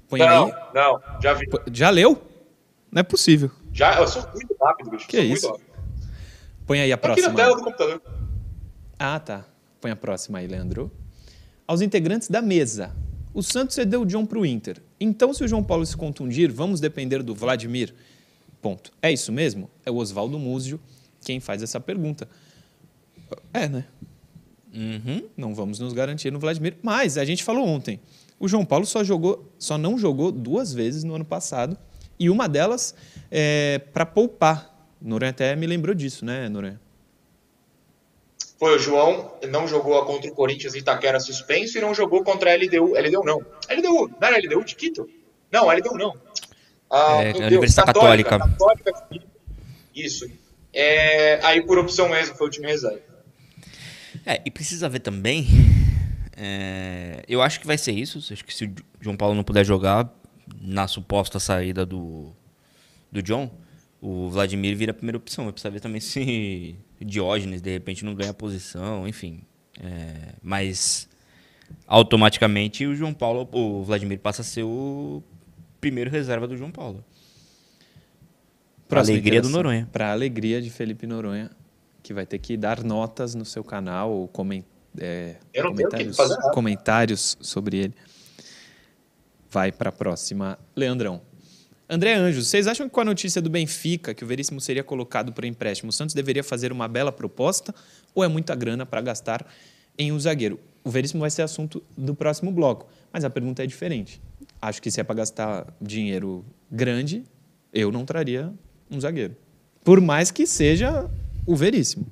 Speaker 2: Põe
Speaker 4: não,
Speaker 2: aí.
Speaker 4: não, já vi.
Speaker 2: Já leu? Não é possível.
Speaker 4: Já, eu sou muito rápido, bicho.
Speaker 2: Que
Speaker 4: sou
Speaker 2: isso?
Speaker 4: Rápido.
Speaker 2: Põe aí a
Speaker 4: Tô aqui
Speaker 2: próxima.
Speaker 4: na tela do computador.
Speaker 2: Ah, tá. Põe a próxima aí, Leandro. Aos integrantes da mesa. O Santos cedeu o John para o Inter. Então, se o João Paulo se contundir, vamos depender do Vladimir? Ponto. É isso mesmo? É o Oswaldo Múzio quem faz essa pergunta. É, né?
Speaker 5: Uhum.
Speaker 2: Não vamos nos garantir no Vladimir. Mas a gente falou ontem. O João Paulo só jogou, só não jogou duas vezes no ano passado. E uma delas é para poupar. Noronha até me lembrou disso, né, Noronha?
Speaker 4: Foi o João, não jogou contra o Corinthians em Itaquera suspenso e não jogou contra a LDU. LDU não. LDU, não era LDU de Quito? Não, LDU não. Ah,
Speaker 5: É, a Universidade Católica.
Speaker 4: Católica. Isso. É, aí por opção mesmo foi o time reserva.
Speaker 5: É, e precisa ver também. é, eu acho que vai ser isso. Acho que se o João Paulo não puder jogar na suposta saída do, do John, o Vladimir vira a primeira opção. Vai precisar ver também se Diógenes de repente não ganha posição, enfim. É, mas automaticamente o João Paulo, o Vladimir passa a ser o primeiro reserva do João Paulo. Pra alegria do Noronha.
Speaker 2: Para alegria de Felipe Noronha, que vai ter que dar notas no seu canal ou é, comentários, comentários sobre ele. Vai para a próxima. Leandrão. André Anjos, vocês acham que com a notícia do Benfica, que o Veríssimo seria colocado para empréstimo, o Santos deveria fazer uma bela proposta ou é muita grana para gastar em um zagueiro? O Veríssimo vai ser assunto do próximo bloco, mas a pergunta é diferente. Acho que se é para gastar dinheiro grande, eu não traria um zagueiro. Por mais que seja o Veríssimo.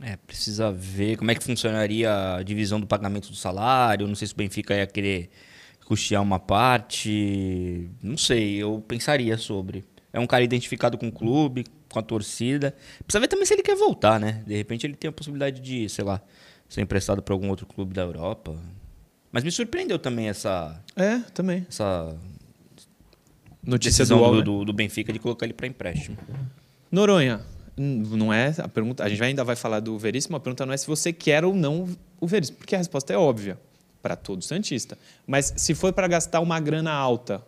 Speaker 5: É, precisa ver como é que funcionaria a divisão do pagamento do salário. Não sei se o Benfica ia querer custear uma parte. Não sei, eu pensaria sobre. É um cara identificado com o clube, com a torcida. Precisa ver também se ele quer voltar, né? De repente ele tem a possibilidade de, sei lá, ser emprestado para algum outro clube da Europa. Mas me surpreendeu também essa,
Speaker 2: É, também.
Speaker 5: essa
Speaker 2: Notícia
Speaker 5: decisão
Speaker 2: do,
Speaker 5: do,
Speaker 2: né?
Speaker 5: do, do Benfica de colocar ele para empréstimo.
Speaker 2: Noronha, não é a pergunta. A gente ainda vai falar do Veríssimo. A pergunta não é se você quer ou não o Veríssimo, porque a resposta é óbvia para todo santista. Mas se for para gastar uma grana alta,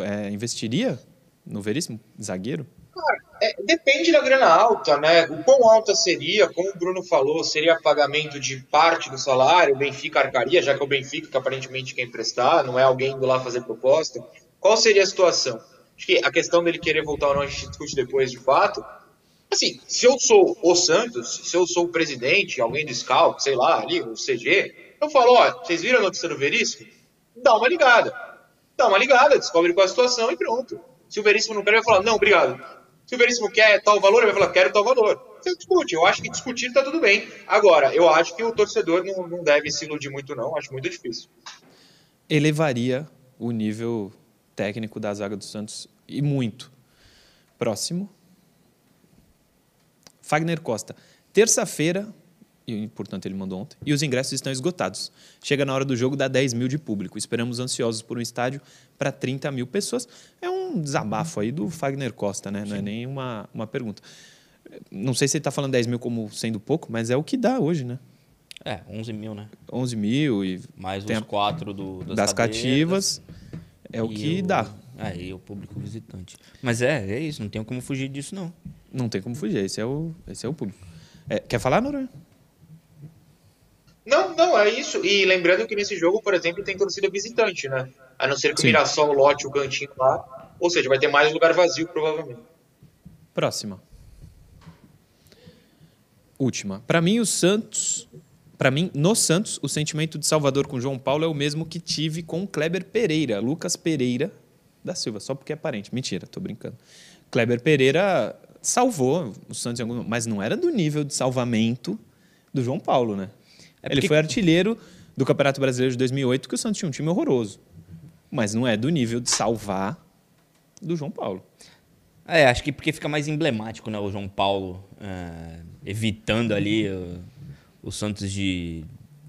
Speaker 2: é, investiria no Veríssimo, zagueiro?
Speaker 4: É, depende da grana alta, né? O quão alta seria, como o Bruno falou, seria pagamento de parte do salário, o Benfica arcaria, já que é o Benfica que aparentemente quer emprestar, não é alguém indo lá fazer proposta. Qual seria a situação? Acho que a questão dele querer voltar ou não a gente discute depois de fato. Assim, se eu sou o Santos, se eu sou o presidente, alguém do Scout, sei lá, ali, o CG, eu falo, ó, vocês viram a notícia do Veríssimo? Dá uma ligada. Dá uma ligada, descobre qual é a situação e pronto. Se o Veríssimo não quer, vai falar, não, obrigado. Se o Veríssimo quer tal valor, ele vai falar, quero tal valor. Você discute. Eu acho que discutir está tudo bem. Agora, eu acho que o torcedor não, não deve se iludir muito, não. Acho muito difícil.
Speaker 2: Elevaria o nível técnico da zaga do Santos e muito. Próximo. Fagner Costa. Terça-feira, e portanto ele mandou ontem, e os ingressos estão esgotados. Chega na hora do jogo, dá 10 mil de público. Esperamos ansiosos por um estádio para 30 mil pessoas. É um desabafo aí do Fagner Costa, né? Não é nem uma, uma pergunta. Não sei se ele está falando 10 mil como sendo pouco, mas é o que dá hoje, né?
Speaker 5: É, 11 mil, né?
Speaker 2: 11 mil e
Speaker 5: Mais os
Speaker 2: a-
Speaker 5: quatro do, das,
Speaker 2: das cativas. É o que dá.
Speaker 5: É, e o público visitante. Mas é, é isso, não tem como fugir disso, não.
Speaker 2: Não tem como fugir. Esse é o, esse é o público. É, quer falar, Noronha?
Speaker 4: Não, não, é isso. E lembrando que nesse jogo, por exemplo, tem torcida visitante, né? A não ser que
Speaker 2: Sim.
Speaker 4: o Mirassol lote o cantinho lá. Ou seja, vai ter mais lugar vazio, provavelmente.
Speaker 2: Próxima. Última. Para mim, o Santos. Para mim, no Santos, o sentimento de Salvador com João Paulo é o mesmo que tive com o Kleber Pereira, Lucas Pereira da Silva, só porque é parente. Mentira, tô brincando. Kleber Pereira salvou o Santos em algum mas não era do nível de salvamento do João Paulo, né? Ele
Speaker 5: porque-
Speaker 2: foi artilheiro do Campeonato Brasileiro de 2008, que o Santos tinha um time horroroso. Mas não é do nível de salvar do João Paulo.
Speaker 5: É, acho que porque fica mais emblemático, né? O João Paulo é, evitando ali uh, o Santos de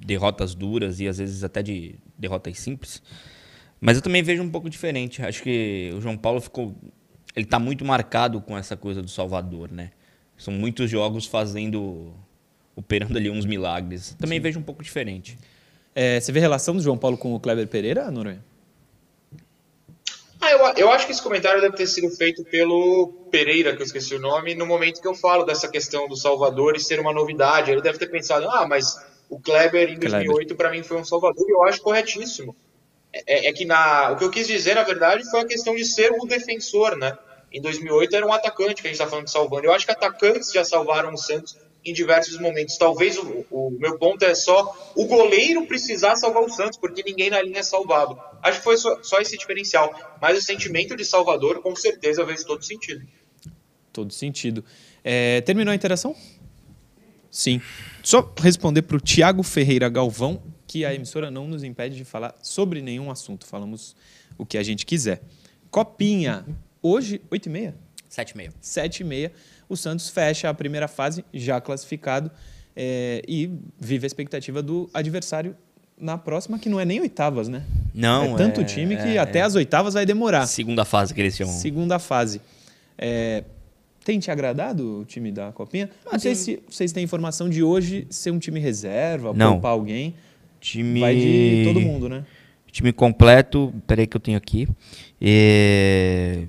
Speaker 5: derrotas duras e às vezes até de derrotas simples. Mas eu também vejo um pouco diferente. Acho que o João Paulo ficou. Ele tá muito marcado com essa coisa do Salvador, né? São muitos jogos fazendo. Operando ali uns milagres. Também vejo um pouco diferente.
Speaker 2: É, você vê a relação do João Paulo com o Kleber Pereira, Noronha?
Speaker 4: Ah, eu, eu acho que esse comentário deve ter sido feito pelo Pereira, que eu esqueci o nome, no momento que eu falo dessa questão do Salvador e ser uma novidade. Ele deve ter pensado, ah, mas o Kleber em
Speaker 2: Kleber.
Speaker 4: 2008 para mim foi um Salvador, e eu acho corretíssimo. É, é que na, o que eu quis dizer, na verdade, foi a questão de ser o defensor, né? Em 2008 era um atacante que a gente está falando de salvando. Eu acho que atacantes já salvaram o Santos em diversos momentos. Talvez o, o meu ponto é só o goleiro precisar salvar o Santos, porque ninguém na linha é salvado. Acho que foi só, só esse diferencial. Mas o sentimento de Salvador, com certeza, fez todo sentido.
Speaker 2: Todo sentido. É, terminou a interação? Sim. Só responder para o Tiago Ferreira Galvão que a emissora não nos impede de falar sobre nenhum assunto. Falamos o que a gente quiser. Copinha. Hoje, 8h30?
Speaker 5: 7,5.
Speaker 2: 7h30. O Santos fecha a primeira fase, já classificado, é, e vive a expectativa do adversário na próxima, que não é nem oitavas, né?
Speaker 5: Não,
Speaker 2: é tanto
Speaker 5: é-
Speaker 2: time que
Speaker 5: é-
Speaker 2: até as oitavas vai demorar.
Speaker 5: Segunda fase que eles chamam.
Speaker 2: Segunda fase. É, tem te agradado o time da Copinha? Não sei se vocês têm informação de hoje ser um time reserva,
Speaker 5: Não.
Speaker 2: poupar alguém.
Speaker 5: Time...
Speaker 2: Vai de todo mundo, né?
Speaker 5: Time completo, peraí que eu tenho aqui. É,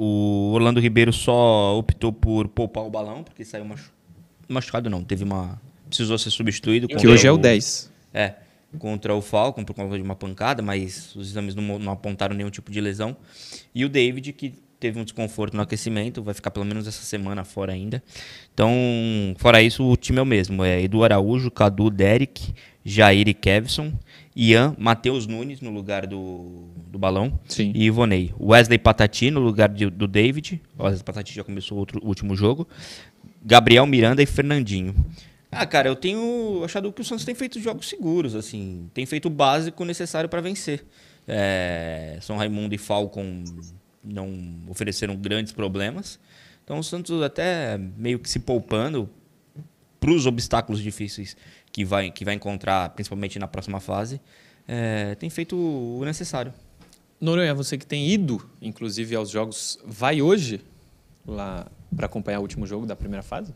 Speaker 5: O Orlando Ribeiro só optou por poupar o balão, porque saiu machu... machucado, não, teve uma precisou ser substituído.
Speaker 2: Que hoje é o 10.
Speaker 5: É, contra o Falcon por conta de uma pancada, mas os exames não, não apontaram nenhum tipo de lesão. E o David, que teve um desconforto no aquecimento, vai ficar pelo menos essa semana fora ainda. Então, fora isso, o time é o mesmo. É Edu Araújo, Cadu, Derek, Jair e Kevson, Ian, Matheus Nunes no lugar do, do Balão
Speaker 2: Sim.
Speaker 5: e Ivonei. Wesley Patati no lugar de- do David. O Wesley Patati já começou outro, o último jogo. Gabriel Miranda e Fernandinho. Ah, cara, eu tenho achado que o Santos tem feito jogos seguros, assim. Tem feito o básico necessário para vencer. É, São Raimundo e Falcon não ofereceram grandes problemas. Então o Santos até meio que se poupando para os obstáculos difíceis que vai, que vai encontrar, principalmente na próxima fase, é, tem feito o necessário.
Speaker 2: Noronha, você que tem ido, inclusive, aos jogos, vai hoje lá para acompanhar o último jogo da primeira fase?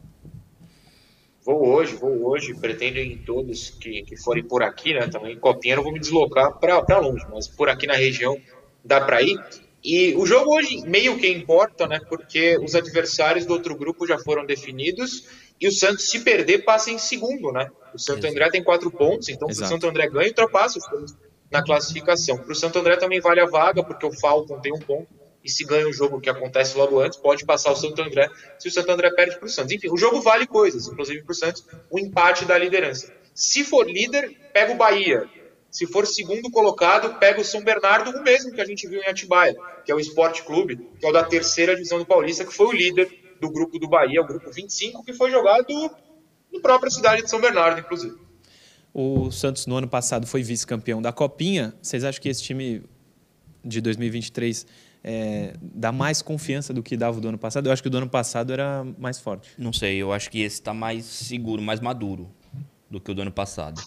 Speaker 4: Vou hoje, vou hoje, pretendo em todos que, que forem por aqui, né? Também Copinha eu vou me deslocar para longe, mas por aqui na região dá para ir. E o jogo hoje meio que importa, né? Porque os adversários do outro grupo já foram definidos e o Santos, se perder, passa em segundo, né? O Santo
Speaker 5: Exato.
Speaker 4: André tem quatro pontos, então se o. Santo André ganha, ultrapassa o Santos na classificação. Para o Santo André também vale a vaga, porque o Falcon tem um ponto e se ganha o jogo que acontece logo antes, pode passar o Santo André se o Santo André perde para o Santos. Enfim, o jogo vale coisas, inclusive para o Santos, o empate da liderança. Se for líder, pega o Bahia. Se for segundo colocado, pega o São Bernardo, o mesmo que a gente viu em Atibaia, que é o Esporte Clube, que é o da terceira divisão do Paulista, que foi o líder do grupo do Bahia, o grupo 25, que foi jogado na própria cidade de São Bernardo, inclusive.
Speaker 2: O Santos, no ano passado, foi vice-campeão da Copinha. Vocês acham que esse time de 2023 é, dá mais confiança do que dava o do ano passado? Eu acho que o do ano passado era mais forte.
Speaker 5: Não sei, eu acho que esse está mais seguro, mais maduro do que o do ano passado.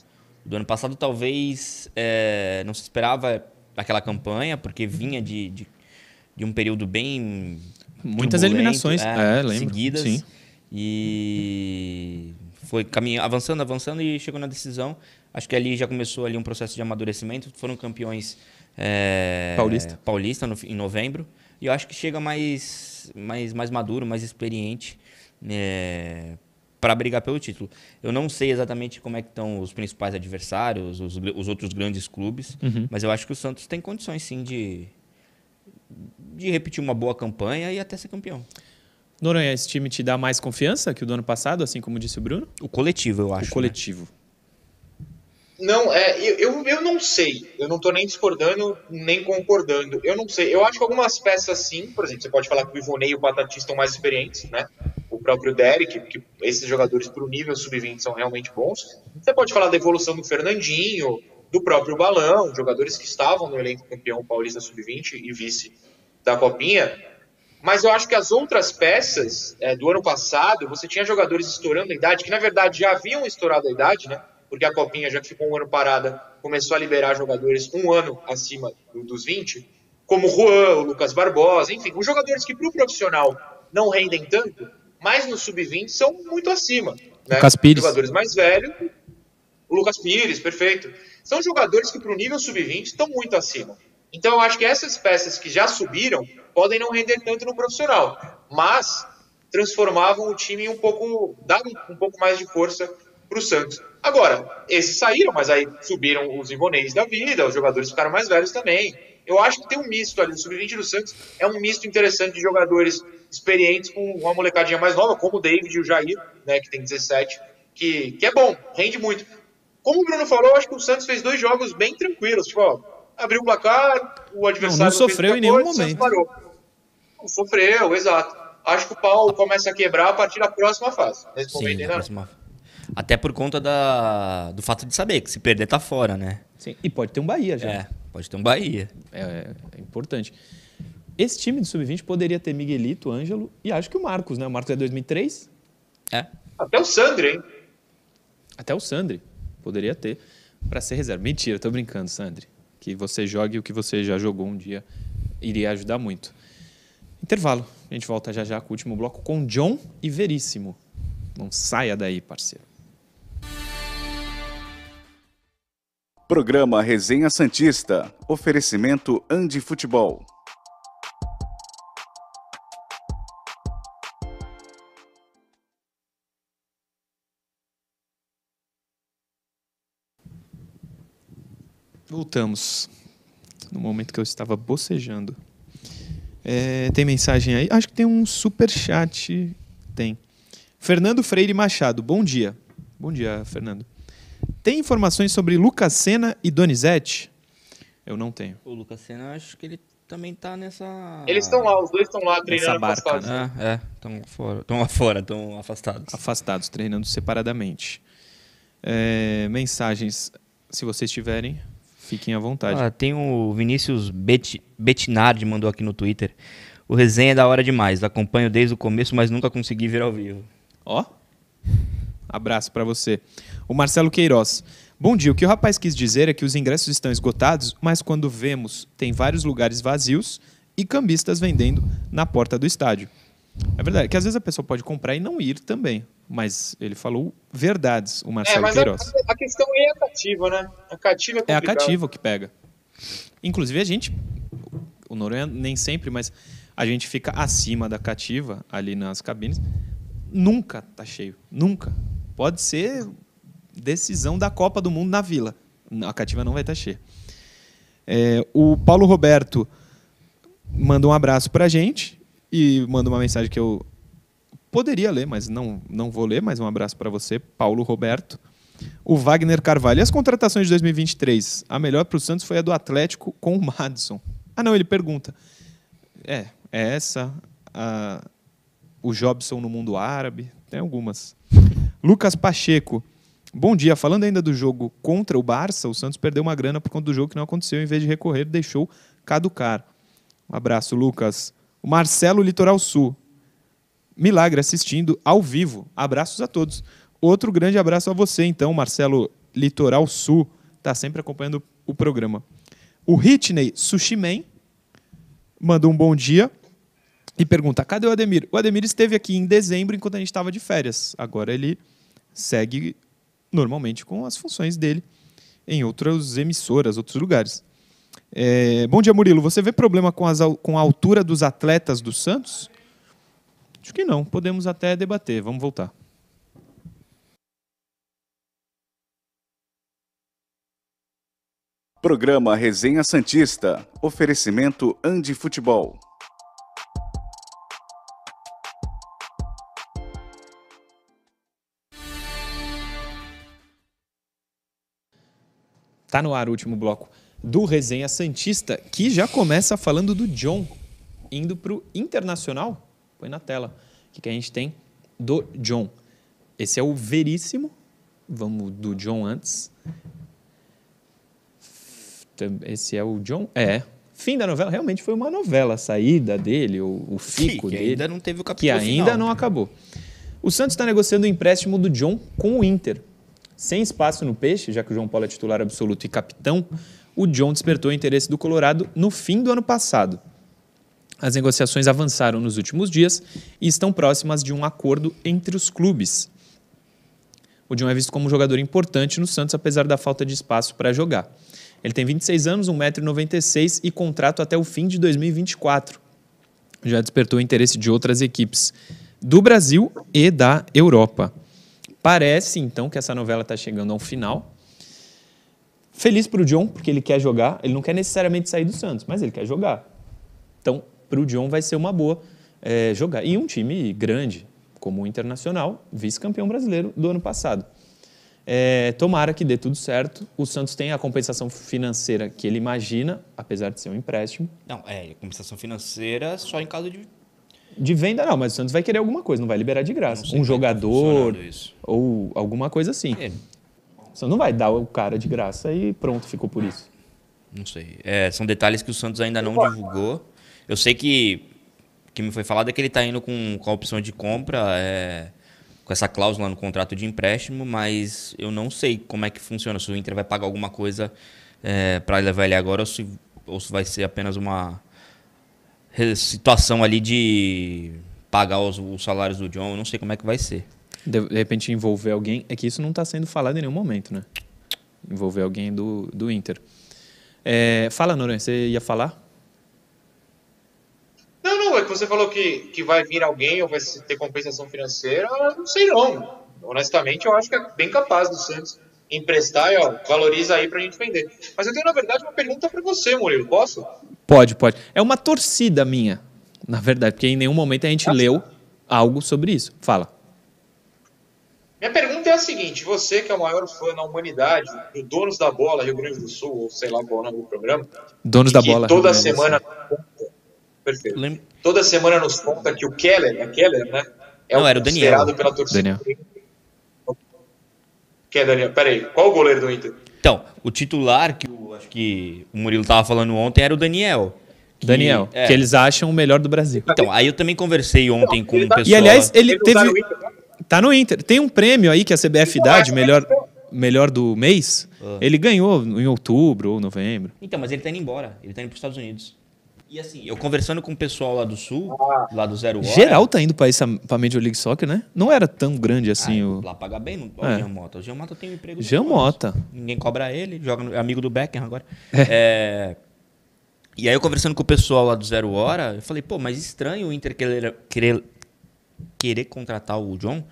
Speaker 5: O do ano passado talvez é, não se esperava aquela campanha, porque vinha de, de, de um período bem.
Speaker 2: Muitas eliminações, é, lembro,
Speaker 5: seguidas.
Speaker 2: sim.
Speaker 5: E foi caminho, avançando, avançando e chegou na decisão. Acho que ali já começou ali um processo de amadurecimento. Foram campeões é,
Speaker 2: Paulista.
Speaker 5: paulista no- em novembro. E eu acho que chega mais, mais, mais maduro, mais experiente para brigar pelo título. Eu não sei exatamente como é que estão os principais adversários, os, os outros grandes clubes,
Speaker 2: Uhum.
Speaker 5: mas eu acho que o Santos tem condições sim de, de repetir uma boa campanha e até ser campeão.
Speaker 2: Noronha, esse time te dá mais confiança que o do ano passado, assim como disse o Bruno?
Speaker 5: O coletivo, eu acho.
Speaker 2: o coletivo.
Speaker 4: Não, é, eu, eu, eu não sei. Eu não tô nem discordando, nem concordando. Eu não sei. Eu acho que algumas peças sim, por exemplo, você pode falar que o Ivonei e o Patati estão mais experientes, né? O próprio Derek, que esses jogadores pro nível sub-20 são realmente bons. Você pode falar da evolução do Fernandinho, do próprio Balão, jogadores que estavam no elenco campeão paulista sub-20 e vice da Copinha. Mas eu acho que as outras peças é, do ano passado, você tinha jogadores estourando a idade, que na verdade já haviam estourado a idade, né? Porque a Copinha, já que ficou um ano parada, começou a liberar jogadores um ano acima do- dos 20, como o Juan, o Lucas Barbosa, enfim, os jogadores que para o profissional não rendem tanto, mas no sub-20 são muito acima. Né?
Speaker 2: Lucas Pires.
Speaker 4: Jogadores mais velhos, o Lucas Pires, perfeito. São jogadores que para o nível sub-20 estão muito acima. Então eu acho que essas peças que já subiram podem não render tanto no profissional, mas transformavam o time um pouco, davam um pouco mais de força para o Santos. Agora, esses saíram, mas aí subiram os Ivonês da vida, os jogadores ficaram mais velhos também. Eu acho que tem um misto ali, o sub-20 do Santos é um misto interessante de jogadores experientes com uma molecadinha mais nova, como o David e o Jair, né, que tem 17, que, que é bom, rende muito. Como o Bruno falou, acho que o Santos fez dois jogos bem tranquilos. Tipo, ó, abriu o placar, o adversário
Speaker 2: Não, não
Speaker 4: fez
Speaker 2: sofreu em nenhum
Speaker 4: coisa,
Speaker 2: momento.
Speaker 4: Parou. Não sofreu, exato. Acho que o pau começa a quebrar a partir da próxima fase. Nesse momento
Speaker 5: Sim,
Speaker 4: ainda
Speaker 5: na
Speaker 4: não.
Speaker 5: próxima- Até por conta da, do fato de saber que se perder tá fora, né?
Speaker 2: Sim. E pode ter um Bahia já.
Speaker 5: É, pode ter um Bahia.
Speaker 2: É, é importante. Esse time de sub-20 poderia ter Miguelito, Ângelo e acho que o Marcos, né? O Marcos é 2003,
Speaker 5: É.
Speaker 4: Até o Sandro, hein?
Speaker 2: até o Sandri poderia ter para ser reserva. Mentira, tô brincando, Sandri. Que você jogue o que você já jogou um dia iria ajudar muito. Intervalo. A gente volta já já com o último bloco com John e Veríssimo. Não saia daí, parceiro.
Speaker 1: Programa Resenha Santista. Oferecimento Andi Futebol.
Speaker 2: Voltamos. No momento que eu estava bocejando. É, tem mensagem aí? Acho que tem um super chat. Tem. Fernando Freire Machado, bom dia. Bom dia, Fernando. Tem informações sobre Lucas Senna e Donizete? Eu não tenho.
Speaker 5: O Lucas Senna, acho que ele também tá nessa.
Speaker 4: Eles estão lá, os dois estão lá treinando
Speaker 2: barca,
Speaker 4: afastados.
Speaker 5: Ah, é, estão fora. Estão lá fora, estão afastados.
Speaker 2: Afastados, treinando separadamente. É, mensagens, se vocês tiverem, fiquem à vontade.
Speaker 5: Ah, tem o Vinícius Bet Bettinardi mandou aqui no Twitter. O resenha é da hora demais. Acompanho desde o começo, mas nunca consegui ver ao vivo.
Speaker 2: Ó. Abraço pra você. O Marcelo Queiroz. Bom dia. O que o rapaz quis dizer é que os ingressos estão esgotados, mas quando vemos, tem vários lugares vazios e cambistas vendendo na porta do estádio. É verdade, que às vezes a pessoa pode comprar e não ir também. Mas ele falou verdades, o
Speaker 4: É,
Speaker 2: Marcelo
Speaker 4: mas a,
Speaker 2: Queiroz.
Speaker 4: a questão aí é a cativa, né? A cativa é
Speaker 2: É a cativa que pega. Inclusive, a gente. O Noronha nem sempre, mas a gente fica acima da cativa, ali nas cabines. Nunca tá cheio. Nunca. Pode ser decisão da Copa do Mundo na Vila. A cativa não vai estar cheia. É, o Paulo Roberto manda um abraço pra gente e manda uma mensagem que eu poderia ler, mas não, não vou ler. Mas um abraço para você, Paulo Roberto. O Wagner Carvalho. E as contratações de 2023? A melhor para o Santos foi a do Atlético com o Madison. Ah, não, ele pergunta. É, é essa. a- o Jobson no mundo árabe. Tem algumas. Lucas Pacheco. Bom dia. Falando ainda do jogo contra o Barça, o Santos perdeu uma grana por conta do jogo que não aconteceu. Em vez de recorrer, deixou caducar. Um abraço, Lucas. O Marcelo Litoral Sul. Milagre assistindo ao vivo. Abraços a todos. Outro grande abraço a você, então, Marcelo Litoral Sul. Está sempre acompanhando o programa. O Hitney Sushi Man mandou um bom dia e pergunta: cadê o Ademir? O Ademir esteve aqui em dezembro enquanto a gente estava de férias. Agora ele segue normalmente com as funções dele em outras emissoras, outros lugares. É, bom dia, Murilo. Você vê problema com, as com a altura dos atletas do Santos? Acho que não. Podemos até debater. Vamos voltar.
Speaker 1: Programa Resenha Santista. Oferecimento Andi Futebol.
Speaker 2: Tá no ar o último bloco do Resenha Santista, que já começa falando do John, indo pro Internacional. Põe na tela o que, que a gente tem do John. Esse é o Veríssimo. Vamos do John antes. Esse é o John? É. Fim da novela. Realmente foi uma novela. A saída dele, o, o fico
Speaker 5: que
Speaker 2: dele.
Speaker 5: ainda não teve o
Speaker 2: que
Speaker 5: capítulo
Speaker 2: ainda
Speaker 5: final.
Speaker 2: não acabou. O Santos está negociando o empréstimo do John com o Inter. Sem espaço no peixe, já que o João Paulo é titular absoluto e capitão, o John despertou o interesse do Colorado no fim do ano passado. As negociações avançaram nos últimos dias e estão próximas de um acordo entre os clubes. O John é visto como um jogador importante no Santos, apesar da falta de espaço para jogar. Ele tem 26 anos, 1,96m e contrato até o fim de 2024 já despertou o interesse de outras equipes do Brasil e da Europa. Parece, então, que essa novela está chegando ao final. Feliz para o John, porque ele quer jogar. Ele não quer necessariamente sair do Santos, mas ele quer jogar. Então, para o John vai ser uma boa eh, jogar. E um time grande, como o Internacional, vice-campeão brasileiro do ano passado. É, tomara que dê tudo certo. O Santos tem a compensação financeira que ele imagina, apesar de ser um empréstimo.
Speaker 5: Não, é, compensação financeira só em caso de.
Speaker 2: De venda, não, mas o Santos vai querer alguma coisa, não vai liberar de graça. Um
Speaker 5: é tá
Speaker 2: jogador ou alguma coisa assim.
Speaker 5: É,
Speaker 2: Santos não vai dar o cara de graça e pronto, ficou por isso.
Speaker 5: não sei. É, são detalhes que o Santos ainda não divulgou. Eu sei que o que me foi falado é que ele está indo com, com a opção de compra, é, com essa cláusula no contrato de empréstimo, mas eu não sei como é que funciona. Se o Inter vai pagar alguma coisa para levar ele agora ou se, ou se vai ser apenas uma situação ali de pagar os, os salários do John. Eu não sei como é que vai ser.
Speaker 2: De, repente envolver alguém, é que isso não está sendo falado em nenhum momento, né? Envolver alguém do, do Inter. É, fala, Noronha, você ia falar?
Speaker 4: Não, não, é que você falou que, que vai vir alguém ou vai ter compensação financeira, não sei não. Honestamente, eu acho que é bem capaz do Santos emprestar e ó, valoriza aí pra gente vender. Mas eu tenho, na verdade, uma pergunta para você, Murilo. Posso?
Speaker 2: Pode, pode. É uma torcida minha, na verdade, porque em nenhum momento a gente leu algo sobre isso. Fala.
Speaker 4: Minha pergunta é a seguinte: você que é o maior fã na humanidade do Donos da Bola Rio Grande do Sul, ou sei lá qual é o nome do programa,
Speaker 2: Donos da bola.
Speaker 4: toda
Speaker 2: Rio Grande do
Speaker 4: semana
Speaker 2: Sul.
Speaker 4: Perfeito.
Speaker 5: Lem-
Speaker 4: Toda semana nos conta que o Keller, é Keller, né? É
Speaker 5: Não, era o Daniel.
Speaker 4: pela torcida.
Speaker 2: Daniel.
Speaker 4: Que é Daniel. Peraí, qual o goleiro do Inter?
Speaker 5: Então, o titular que o, acho que o Murilo tava falando ontem era o Daniel. que-
Speaker 2: Daniel,
Speaker 5: é.
Speaker 2: que eles acham o melhor do Brasil.
Speaker 5: Então, aí eu também conversei ontem com
Speaker 4: ele
Speaker 5: um
Speaker 4: tá-
Speaker 5: pessoal.
Speaker 2: E aliás, ele
Speaker 4: não tá
Speaker 2: teve.
Speaker 4: No?
Speaker 2: Tá no Inter. Tem um prêmio aí que a CBF dá de
Speaker 4: acho
Speaker 2: melhor,
Speaker 4: que-
Speaker 2: melhor do mês.
Speaker 5: Ah.
Speaker 2: Ele ganhou em outubro ou novembro.
Speaker 5: Então, mas ele tá indo embora. Ele tá indo pros Estados Unidos. E assim, eu conversando com o pessoal lá do Sul, lá do Zero Hora.
Speaker 2: Geral tá indo pra, essa, pra Major League Soccer, né? Não era tão grande assim
Speaker 5: ah,
Speaker 2: o.
Speaker 5: Lá paga bem, não,
Speaker 2: É.
Speaker 5: o Jean Mota. O Jean Mota tem um emprego. de
Speaker 2: Jean. Mota.
Speaker 5: Ninguém cobra ele, joga no, é amigo do Beckham agora. É, E aí eu conversando com o pessoal lá do Zero Hora, eu falei, pô, mas estranho o Inter querer, querer, querer contratar o John.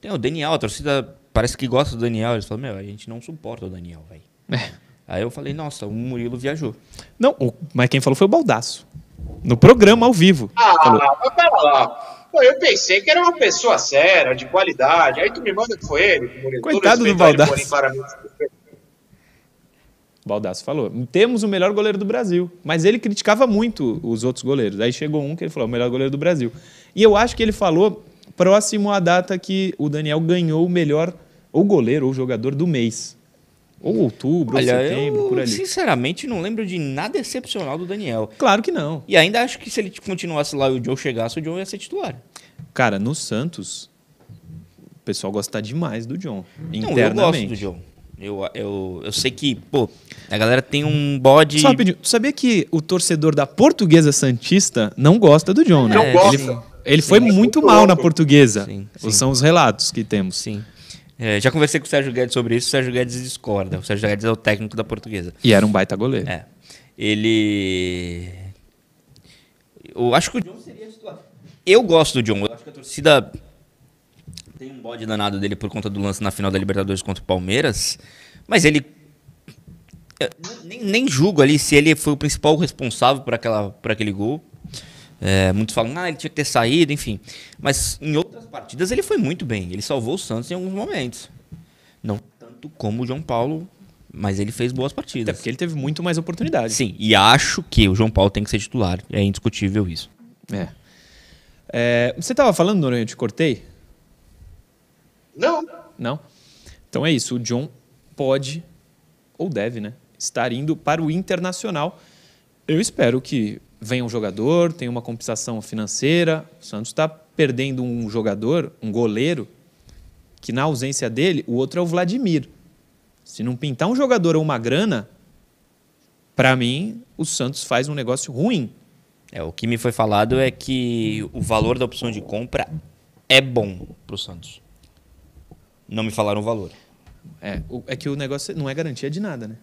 Speaker 5: Tem o Daniel, a torcida parece que gosta do Daniel. Eles falam, meu, a gente não suporta o Daniel, velho.
Speaker 2: É.
Speaker 5: Aí eu falei, nossa, o Murilo viajou.
Speaker 2: Não, o- mas quem falou foi o Baldaço. No programa ao vivo.
Speaker 4: Ah,
Speaker 2: Falou.
Speaker 4: mas pera lá. Pô, eu pensei que era uma pessoa séria, de qualidade. Aí tu me manda que foi ele. Murilo.
Speaker 2: Coitado do Baldassi.
Speaker 4: porém, claramente.
Speaker 2: Baldaço falou. Temos o melhor goleiro do Brasil. Mas ele criticava muito os outros goleiros. Aí chegou um que ele falou: o melhor goleiro do Brasil. E eu acho que ele falou próximo à data que o Daniel ganhou o melhor, ou goleiro, ou jogador do mês. Ou outubro, ou setembro,
Speaker 5: eu
Speaker 2: por ali.
Speaker 5: sinceramente não lembro de nada excepcional do Daniel.
Speaker 2: Claro que não.
Speaker 5: E ainda acho que se ele continuasse lá e o Joe chegasse, o Joe ia ser titular.
Speaker 2: Cara, no Santos, o pessoal gosta demais do John.
Speaker 5: Não, eu gosto
Speaker 2: internamente.
Speaker 5: do Joe. Eu, eu, eu sei que, pô, a galera tem um bode.
Speaker 2: Só rapidinho, tu sabia que o torcedor da Portuguesa Santista não gosta do John, né?
Speaker 4: Não gosta.
Speaker 2: Ele, ele foi
Speaker 4: Sim.
Speaker 2: muito
Speaker 4: Muito
Speaker 2: mal na
Speaker 4: louco.
Speaker 2: Portuguesa.
Speaker 5: Sim, sim.
Speaker 2: São os relatos que temos.
Speaker 5: Sim. É, já conversei com o Sérgio Guedes sobre isso, o Sérgio Guedes discorda. O Sérgio Guedes é o técnico da portuguesa.
Speaker 2: E era um baita goleiro.
Speaker 5: É. Ele. Eu acho que o John seria titular. Eu gosto do John. Eu acho que a torcida tem um bode danado dele por conta do lance na final da Libertadores contra o Palmeiras. Mas ele. eu Nem, nem julgo ali se ele foi o principal responsável por, aquela, por aquele gol. É, muitos falam, ah, ele tinha que ter saído, enfim. Mas em outras partidas ele foi muito bem. Ele salvou o Santos em alguns momentos. Não tanto como o João Paulo, mas ele fez boas
Speaker 2: Até
Speaker 5: partidas.
Speaker 2: porque ele teve muito mais oportunidades.
Speaker 5: Sim, e acho que o João Paulo tem que ser titular. É indiscutível isso.
Speaker 2: É. É, você estava falando, Noronha, eu te cortei?
Speaker 4: Não.
Speaker 2: Não? Então é isso. O John pode, ou deve, né? Estar indo para o Internacional. Eu espero que venha um jogador, tenha uma compensação financeira. O Santos está perdendo um jogador, um goleiro, que na ausência dele, o outro é o Vladimir. Se não pintar um jogador ou uma grana, para mim, o Santos faz um negócio ruim.
Speaker 5: É, o que me foi falado é que o valor da opção de compra é bom pro Santos. Não me falaram o valor.
Speaker 2: É, o- é que o negócio não é garantia de nada, né?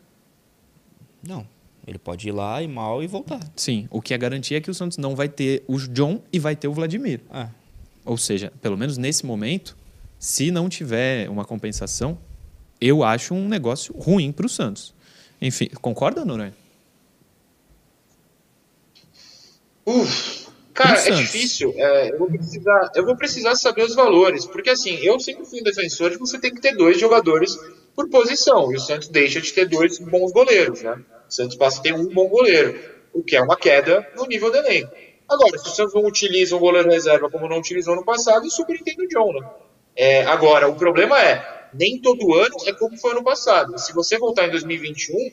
Speaker 5: Não. Ele pode ir lá e mal e voltar.
Speaker 2: Sim, o que é garantia é que o Santos não vai ter o John e vai ter o Vladimir.
Speaker 5: Ah,
Speaker 2: Ou seja, pelo menos nesse momento, se não tiver uma compensação, eu acho um negócio ruim para o Santos. Enfim, concorda, Noronha?
Speaker 4: Uf, cara, é difícil. É, eu, vou precisar, eu vou precisar saber os valores. Porque assim, eu sempre fui um defensor de você tem que ter dois jogadores por posição. E o Santos deixa de ter dois bons goleiros, né? O Santos passa a ter um bom goleiro. O que é uma queda no nível do elenco. Agora, se o Santos não utiliza um goleiro reserva como não utilizou no passado, eu super entendo o John, né? É, agora, o problema é, nem todo ano é como foi ano passado. Se você voltar em 2021,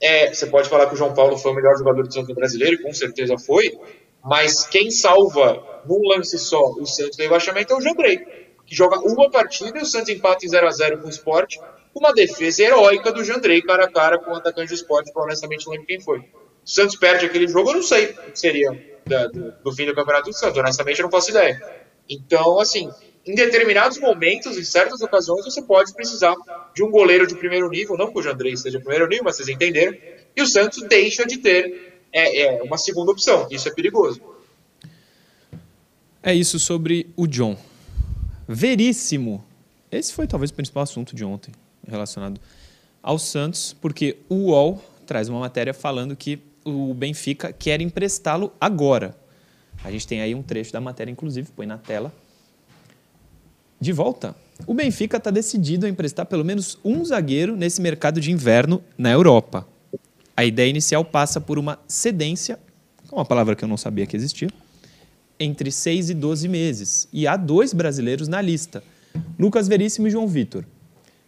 Speaker 4: é, você pode falar que o João Paulo foi o melhor jogador do Santos brasileiro, com certeza foi, mas quem salva num lance só o Santos do rebaixamento é o Jandrei, que joga uma partida e o Santos empata em 0 a 0 com o Sport, uma defesa heróica do Jandrei cara a cara com o atacante do Sport, que honestamente não lembro quem foi. O Santos perde aquele jogo, eu não sei o que seria da- do, do fim do Campeonato do Santos, honestamente eu não faço ideia. Então, assim, em determinados momentos, em certas ocasiões, você pode precisar de um goleiro de primeiro nível, não que o Jandrei seja primeiro nível, mas vocês entenderam, e o Santos deixa de ter é, é, uma segunda opção. Isso é perigoso.
Speaker 2: É isso sobre o John. Veríssimo. Esse foi talvez o principal assunto de ontem. Relacionado ao Santos, porque o UOL traz uma matéria falando que o Benfica quer emprestá-lo agora. A gente tem aí um trecho da matéria, inclusive, põe na tela. De volta, o Benfica está decidido a emprestar pelo menos um zagueiro nesse mercado de inverno na Europa. A ideia inicial passa por uma cedência, é uma palavra que eu não sabia que existia, entre 6 e 12 meses. E há dois brasileiros na lista, Lucas Veríssimo e João Vitor.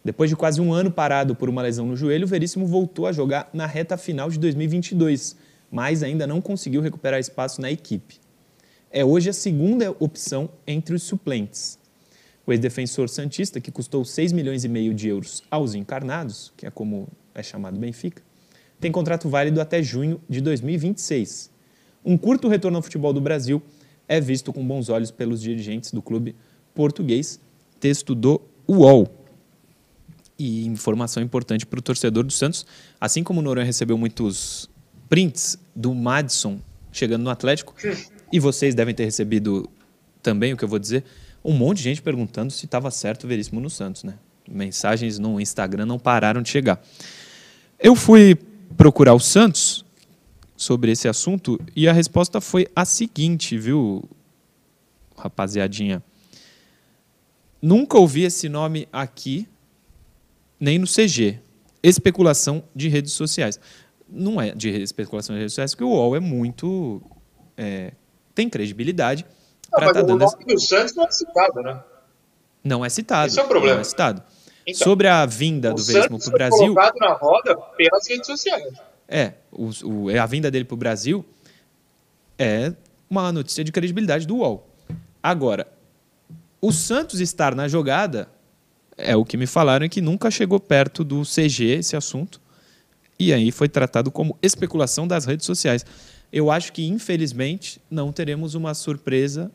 Speaker 2: Depois de quase um ano parado por uma lesão no joelho, Veríssimo voltou a jogar na reta final de 2022, mas ainda não conseguiu recuperar espaço na equipe. É hoje a segunda opção entre os suplentes. O ex-defensor Santista, que custou 6 milhões e meio de euros aos encarnados, que é como é chamado Benfica, tem contrato válido até junho de 2026. Um curto retorno ao futebol do Brasil é visto com bons olhos pelos dirigentes do clube português. Texto do UOL. E informação importante para o torcedor do Santos. Assim como o Noronha recebeu muitos prints do Madison chegando no Atlético, e vocês devem ter recebido também o que eu vou dizer, um monte de gente perguntando se estava certo o Veríssimo no Santos, né? Mensagens no Instagram não pararam de chegar. Eu fui procurar o Santos sobre esse assunto e a resposta foi a seguinte, viu, rapaziadinha? Nunca ouvi esse nome aqui, nem no CG. Especulação de redes sociais. Não é de especulação de redes sociais, porque o UOL é muito. É, tem credibilidade
Speaker 4: não, mas tá o nome do Santos não é citado, né?
Speaker 2: Não é citado.
Speaker 4: Esse é o problema.
Speaker 2: Não é citado. Então, Sobre a vinda do Veríssimo para o Brasil.
Speaker 4: colocado na roda pelas redes sociais.
Speaker 2: É, o, o, a vinda dele para o Brasil é uma notícia de credibilidade do UOL. Agora, o Santos estar na jogada é o que me falaram é que nunca chegou perto do CG esse assunto. E aí foi tratado como especulação das redes sociais. Eu acho que, infelizmente, não teremos uma surpresa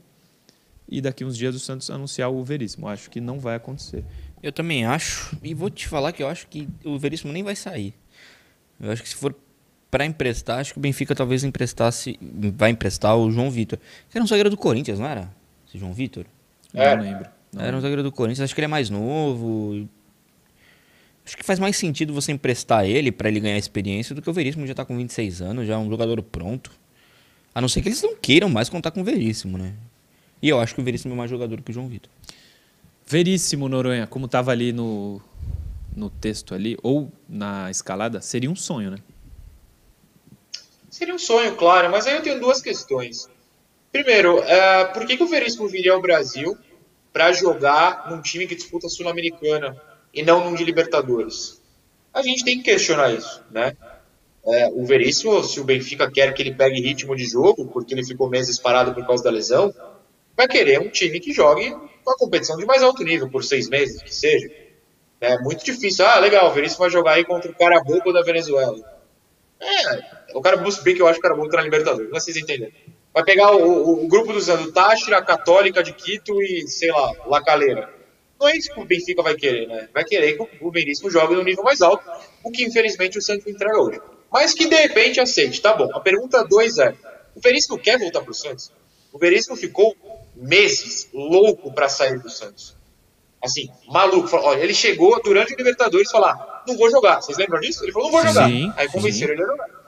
Speaker 2: e daqui uns dias o Santos anunciar o Veríssimo. Acho que não vai acontecer.
Speaker 5: Eu também acho. E vou te falar que eu acho que o Veríssimo nem vai sair. Eu acho que se for para emprestar, acho que o Benfica talvez emprestasse, vai emprestar o João Vitor. Que era um zagueiro do Corinthians, não era? Esse João Vitor?
Speaker 2: É. Não lembro. Não
Speaker 5: era um zagueiro do Corinthians. Acho que ele é mais novo. Acho que faz mais sentido você emprestar ele para ele ganhar experiência do que o Veríssimo já tá com 26 anos, já é um jogador pronto. A não ser que eles não queiram mais contar com o Veríssimo, né? E eu acho que o Veríssimo é mais jogador que o João Vitor.
Speaker 2: Veríssimo, Noronha, como estava ali no, no texto ali, ou na escalada, seria um sonho, né?
Speaker 4: Seria um sonho, claro, mas aí eu tenho duas questões. Primeiro, é, por que, que o Veríssimo viria ao Brasil para jogar num time que disputa Sul-Americana e não num de Libertadores? A gente tem que questionar isso, né? É, o Veríssimo, se o Benfica quer que ele pegue ritmo de jogo, porque ele ficou meses parado por causa da lesão, vai querer um time que jogue uma competição de mais alto nível, por seis meses, que seja. É muito difícil. Ah, legal, o Veríssimo vai jogar aí contra o Carabobo da Venezuela. É, o Carabobo, se bem que eu acho que o Carabobo tá na Libertadores, mas vocês entendem. Vai pegar o, o, o grupo dos do Táchira, Católica de Quito e, sei lá, La Calera. Não é isso que o Benfica vai querer, né? Vai querer que o Veríssimo jogue no nível mais alto, o que infelizmente o Santos entrega hoje. Mas que de repente aceite, tá bom. A pergunta 2 é: o Veríssimo quer voltar pro Santos? O Veríssimo ficou meses louco para sair do Santos. Assim, maluco. Olha, ele chegou durante o Libertadores falar: não vou jogar. Vocês lembram disso? Ele falou: não vou jogar. Sim, Aí convenceram sim. ele a jogar.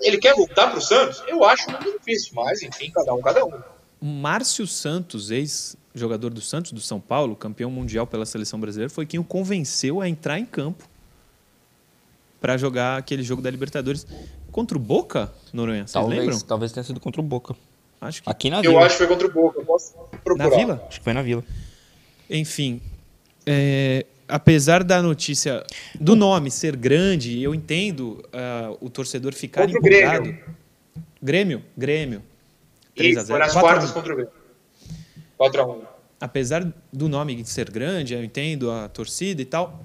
Speaker 4: Ele quer voltar pro Santos? Eu acho muito difícil, mas enfim, cada um, cada um.
Speaker 2: Márcio Santos, ex-jogador do Santos, do São Paulo, campeão mundial pela seleção brasileira, foi quem o convenceu a entrar em campo para jogar aquele jogo da Libertadores contra o Boca, Noronha. Vocês
Speaker 5: talvez,
Speaker 2: lembram?
Speaker 5: Talvez tenha sido contra o Boca.
Speaker 2: Acho que...
Speaker 5: Aqui na
Speaker 4: Vila. Eu acho que foi contra o Boca. Eu posso procurar.
Speaker 2: Na Vila?
Speaker 5: Acho que foi na Vila.
Speaker 2: Enfim, é, apesar da notícia do nome ser grande, eu entendo uh, o torcedor ficar
Speaker 4: contra
Speaker 2: empolgado.
Speaker 4: Grêmio.
Speaker 2: Grêmio? Grêmio.
Speaker 4: 3 Isso, foi nas quartas contra o Grêmio. 4x1.
Speaker 2: Apesar do nome ser grande, eu entendo a torcida e tal,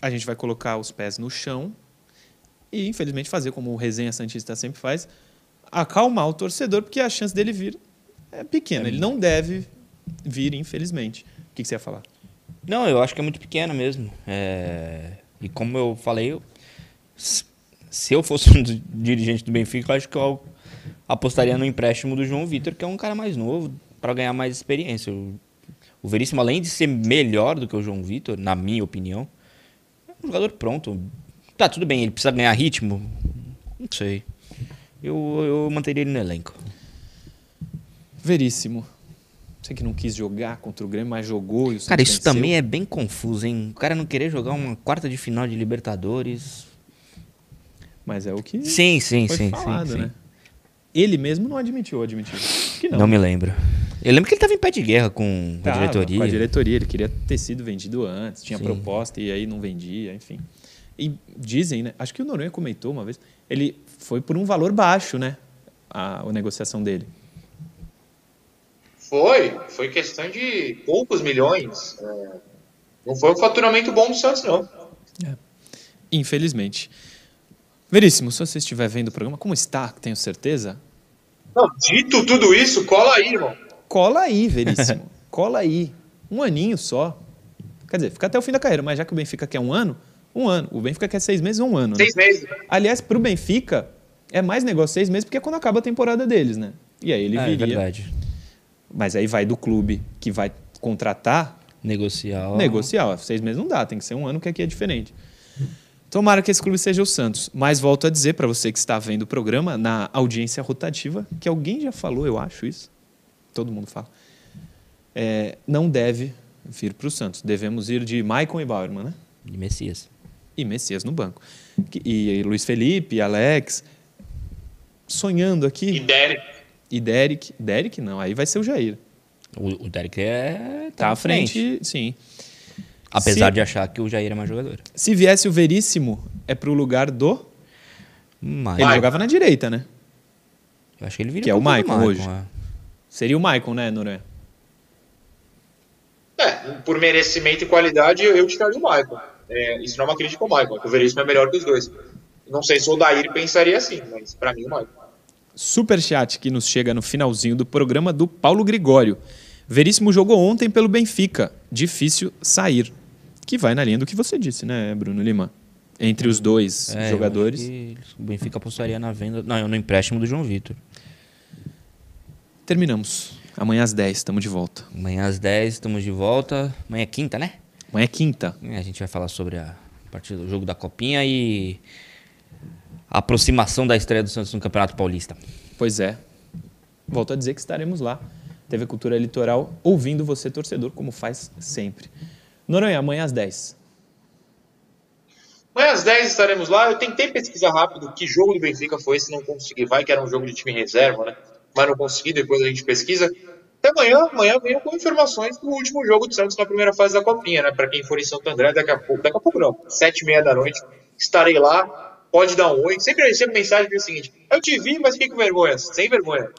Speaker 2: a gente vai colocar os pés no chão e, infelizmente, fazer como o Resenha Santista sempre faz, acalmar o torcedor, porque a chance dele vir é pequena. É Ele não deve vir, infelizmente. O que você ia falar?
Speaker 5: Não, eu acho que é muito pequena mesmo. É... E como eu falei, eu... se eu fosse um dirigente do Benfica, eu acho que eu apostaria no empréstimo do João Vitor, que é um cara mais novo, para ganhar mais experiência. O Veríssimo, além de ser melhor do que o João Vitor, na minha opinião, um jogador pronto. Tá, tudo bem, ele precisa ganhar ritmo. Não sei. Eu, eu manteria ele no elenco.
Speaker 2: Veríssimo. Você que não quis jogar contra o Grêmio, mas jogou e o
Speaker 5: Cara,
Speaker 2: Santos
Speaker 5: isso
Speaker 2: venceu.
Speaker 5: também é bem confuso, hein? O cara não querer jogar uma quarta de final de Libertadores.
Speaker 2: Mas é o que
Speaker 5: Sim, sim,
Speaker 2: foi
Speaker 5: sim,
Speaker 2: falado,
Speaker 5: sim, sim.
Speaker 2: né? Ele mesmo não admitiu, admitiu. Que não.
Speaker 5: Não. me lembro. Eu lembro que ele tava em pé de guerra com a
Speaker 2: Tava
Speaker 5: diretoria.
Speaker 2: Com a diretoria, ele queria ter sido vendido antes, tinha
Speaker 5: Sim.
Speaker 2: proposta e aí não vendia, enfim. E dizem, né? Acho que o Noronha comentou uma vez, ele foi por um valor baixo, né? A, a negociação dele.
Speaker 4: Foi, foi questão de poucos milhões. É, não foi um faturamento bom do Santos, não.
Speaker 2: Infelizmente. Veríssimo, se você estiver vendo o programa, como está, tenho certeza,
Speaker 4: Não, dito tudo isso, cola aí, irmão.
Speaker 2: cola aí, Veríssimo. cola aí. Um aninho só. Quer dizer, fica até o fim da carreira, mas já que o Benfica quer um ano, um ano. O Benfica quer seis meses, um ano. né?
Speaker 4: Seis meses.
Speaker 2: Aliás, pro Benfica, é mais negócio seis meses, porque é quando acaba a temporada deles, né? E aí ele
Speaker 5: É, é
Speaker 2: viria.
Speaker 5: verdade.
Speaker 2: Mas aí vai do clube que vai contratar,
Speaker 5: Negociar.
Speaker 2: negociar. Seis meses não dá, tem que ser um ano que aqui é diferente. Tomara que esse clube seja o Santos. Mas volto a dizer para você que está vendo o programa, na audiência rotativa, que alguém já falou, eu acho isso, todo mundo fala, é, não deve vir para o Santos. Devemos ir de Maicon e Bauerman, né?
Speaker 5: De Messias.
Speaker 2: e Messias no banco. Que- E, Luiz Felipe, Alex, sonhando
Speaker 4: E
Speaker 2: aqui,
Speaker 4: Derek.
Speaker 2: E Derek. Derek não, aí vai ser o Jair.
Speaker 5: O, o Derek é.
Speaker 2: Tá
Speaker 5: na
Speaker 2: à frente, sim.
Speaker 5: Apesar
Speaker 2: Se-
Speaker 5: de achar que o Jair é mais jogador.
Speaker 2: Se viesse o Veríssimo, é pro lugar do. Ele jogava na direita, né?
Speaker 5: Eu acho que ele vira
Speaker 2: Que é o
Speaker 5: do
Speaker 2: Maicon hoje.
Speaker 5: é.
Speaker 2: Seria o Maicon, né, Noronha?
Speaker 4: É, por merecimento e qualidade, eu tiraria o Michael. É, isso não é uma crítica ao Michael, que o Veríssimo é melhor que os dois. Não sei se o Odair pensaria assim, mas pra mim o Michael.
Speaker 2: Superchat que nos chega no finalzinho do programa do Paulo Gregório. Veríssimo jogou ontem pelo Benfica. Difícil sair. Que vai na linha do que você disse, né, Bruno Lima? Entre os dois
Speaker 5: É,
Speaker 2: jogadores.
Speaker 5: O Benfica apostaria na venda. Não, no empréstimo do João Vitor.
Speaker 2: Terminamos. Amanhã às 10, estamos de volta.
Speaker 5: Amanhã às 10 estamos de volta. Amanhã é quinta, né?
Speaker 2: Amanhã é quinta.
Speaker 5: A gente vai falar sobre a partida do jogo da Copinha e a aproximação da estreia do Santos no Campeonato Paulista.
Speaker 2: Pois é. Volto a dizer que estaremos lá. TV Cultura Litoral, ouvindo você, torcedor, como faz sempre. Noronha, amanhã às 10.
Speaker 4: Amanhã às 10 estaremos lá. Eu tentei pesquisar rápido que jogo do Benfica foi esse, não consegui. Vai que era um jogo de time reserva, né? Mas não consegui, depois a gente pesquisa. Até amanhã, amanhã venho com informações do último jogo do Santos na primeira fase da Copinha, né? Para quem for em Santo André, daqui a pouco, daqui a pouco não, sete e meia da noite, estarei lá, pode dar um oi. Sempre recebo mensagem que é o seguinte, eu te vi, mas fiquei com vergonha, sem vergonha.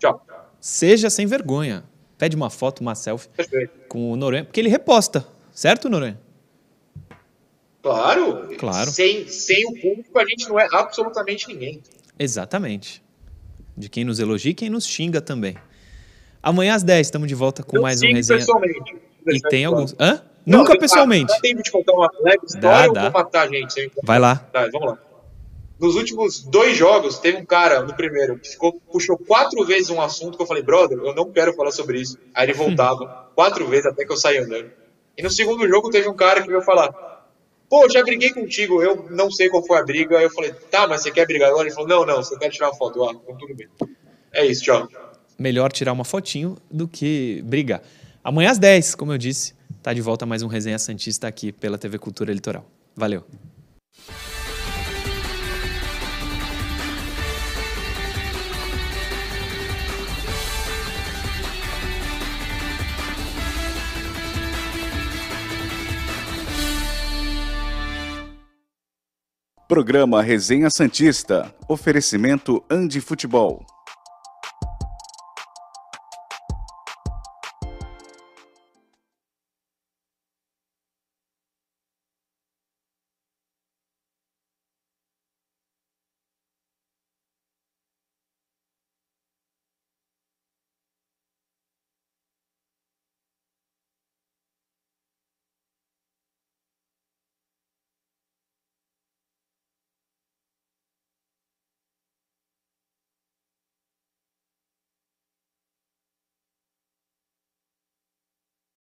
Speaker 4: Tchau.
Speaker 2: Seja sem vergonha. Pede uma foto, uma selfie
Speaker 4: Perfeito.
Speaker 2: com o Noronha, porque ele reposta. Certo, Noronha?
Speaker 4: Claro,
Speaker 2: Claro.
Speaker 4: Sem, sem o público a gente não é absolutamente ninguém.
Speaker 2: Exatamente. De quem nos elogia e quem nos xinga também. Amanhã às 10 estamos de volta com
Speaker 4: Eu
Speaker 2: mais um resenha.
Speaker 4: pessoalmente.
Speaker 2: E tem alguns. Hã?
Speaker 4: Não,
Speaker 2: Nunca pessoalmente.
Speaker 4: Dá tempo de contar uma leve história
Speaker 2: Dá, dá.
Speaker 4: matar a gente? Sem-
Speaker 2: Vai lá.
Speaker 4: Tá, vamos lá. Nos últimos dois jogos, teve um cara no primeiro que ficou, puxou quatro vezes um assunto que eu falei, brother, eu não quero falar sobre isso. Aí ele voltava quatro vezes até que eu saí andando. E no segundo jogo teve um cara que veio falar, pô, já briguei contigo, eu não sei qual foi a briga. Aí eu falei, tá, mas você quer brigar agora? Ele falou, não, não, você quer tirar uma foto. Ah, então tudo bem. É isso, tchau.
Speaker 2: Melhor tirar uma fotinho do que brigar. Amanhã às 10, como eu disse, tá de volta mais um Resenha Santista aqui pela TV Cultura Litoral. Valeu.
Speaker 1: Programa Resenha Santista. Oferecimento Andi Futebol.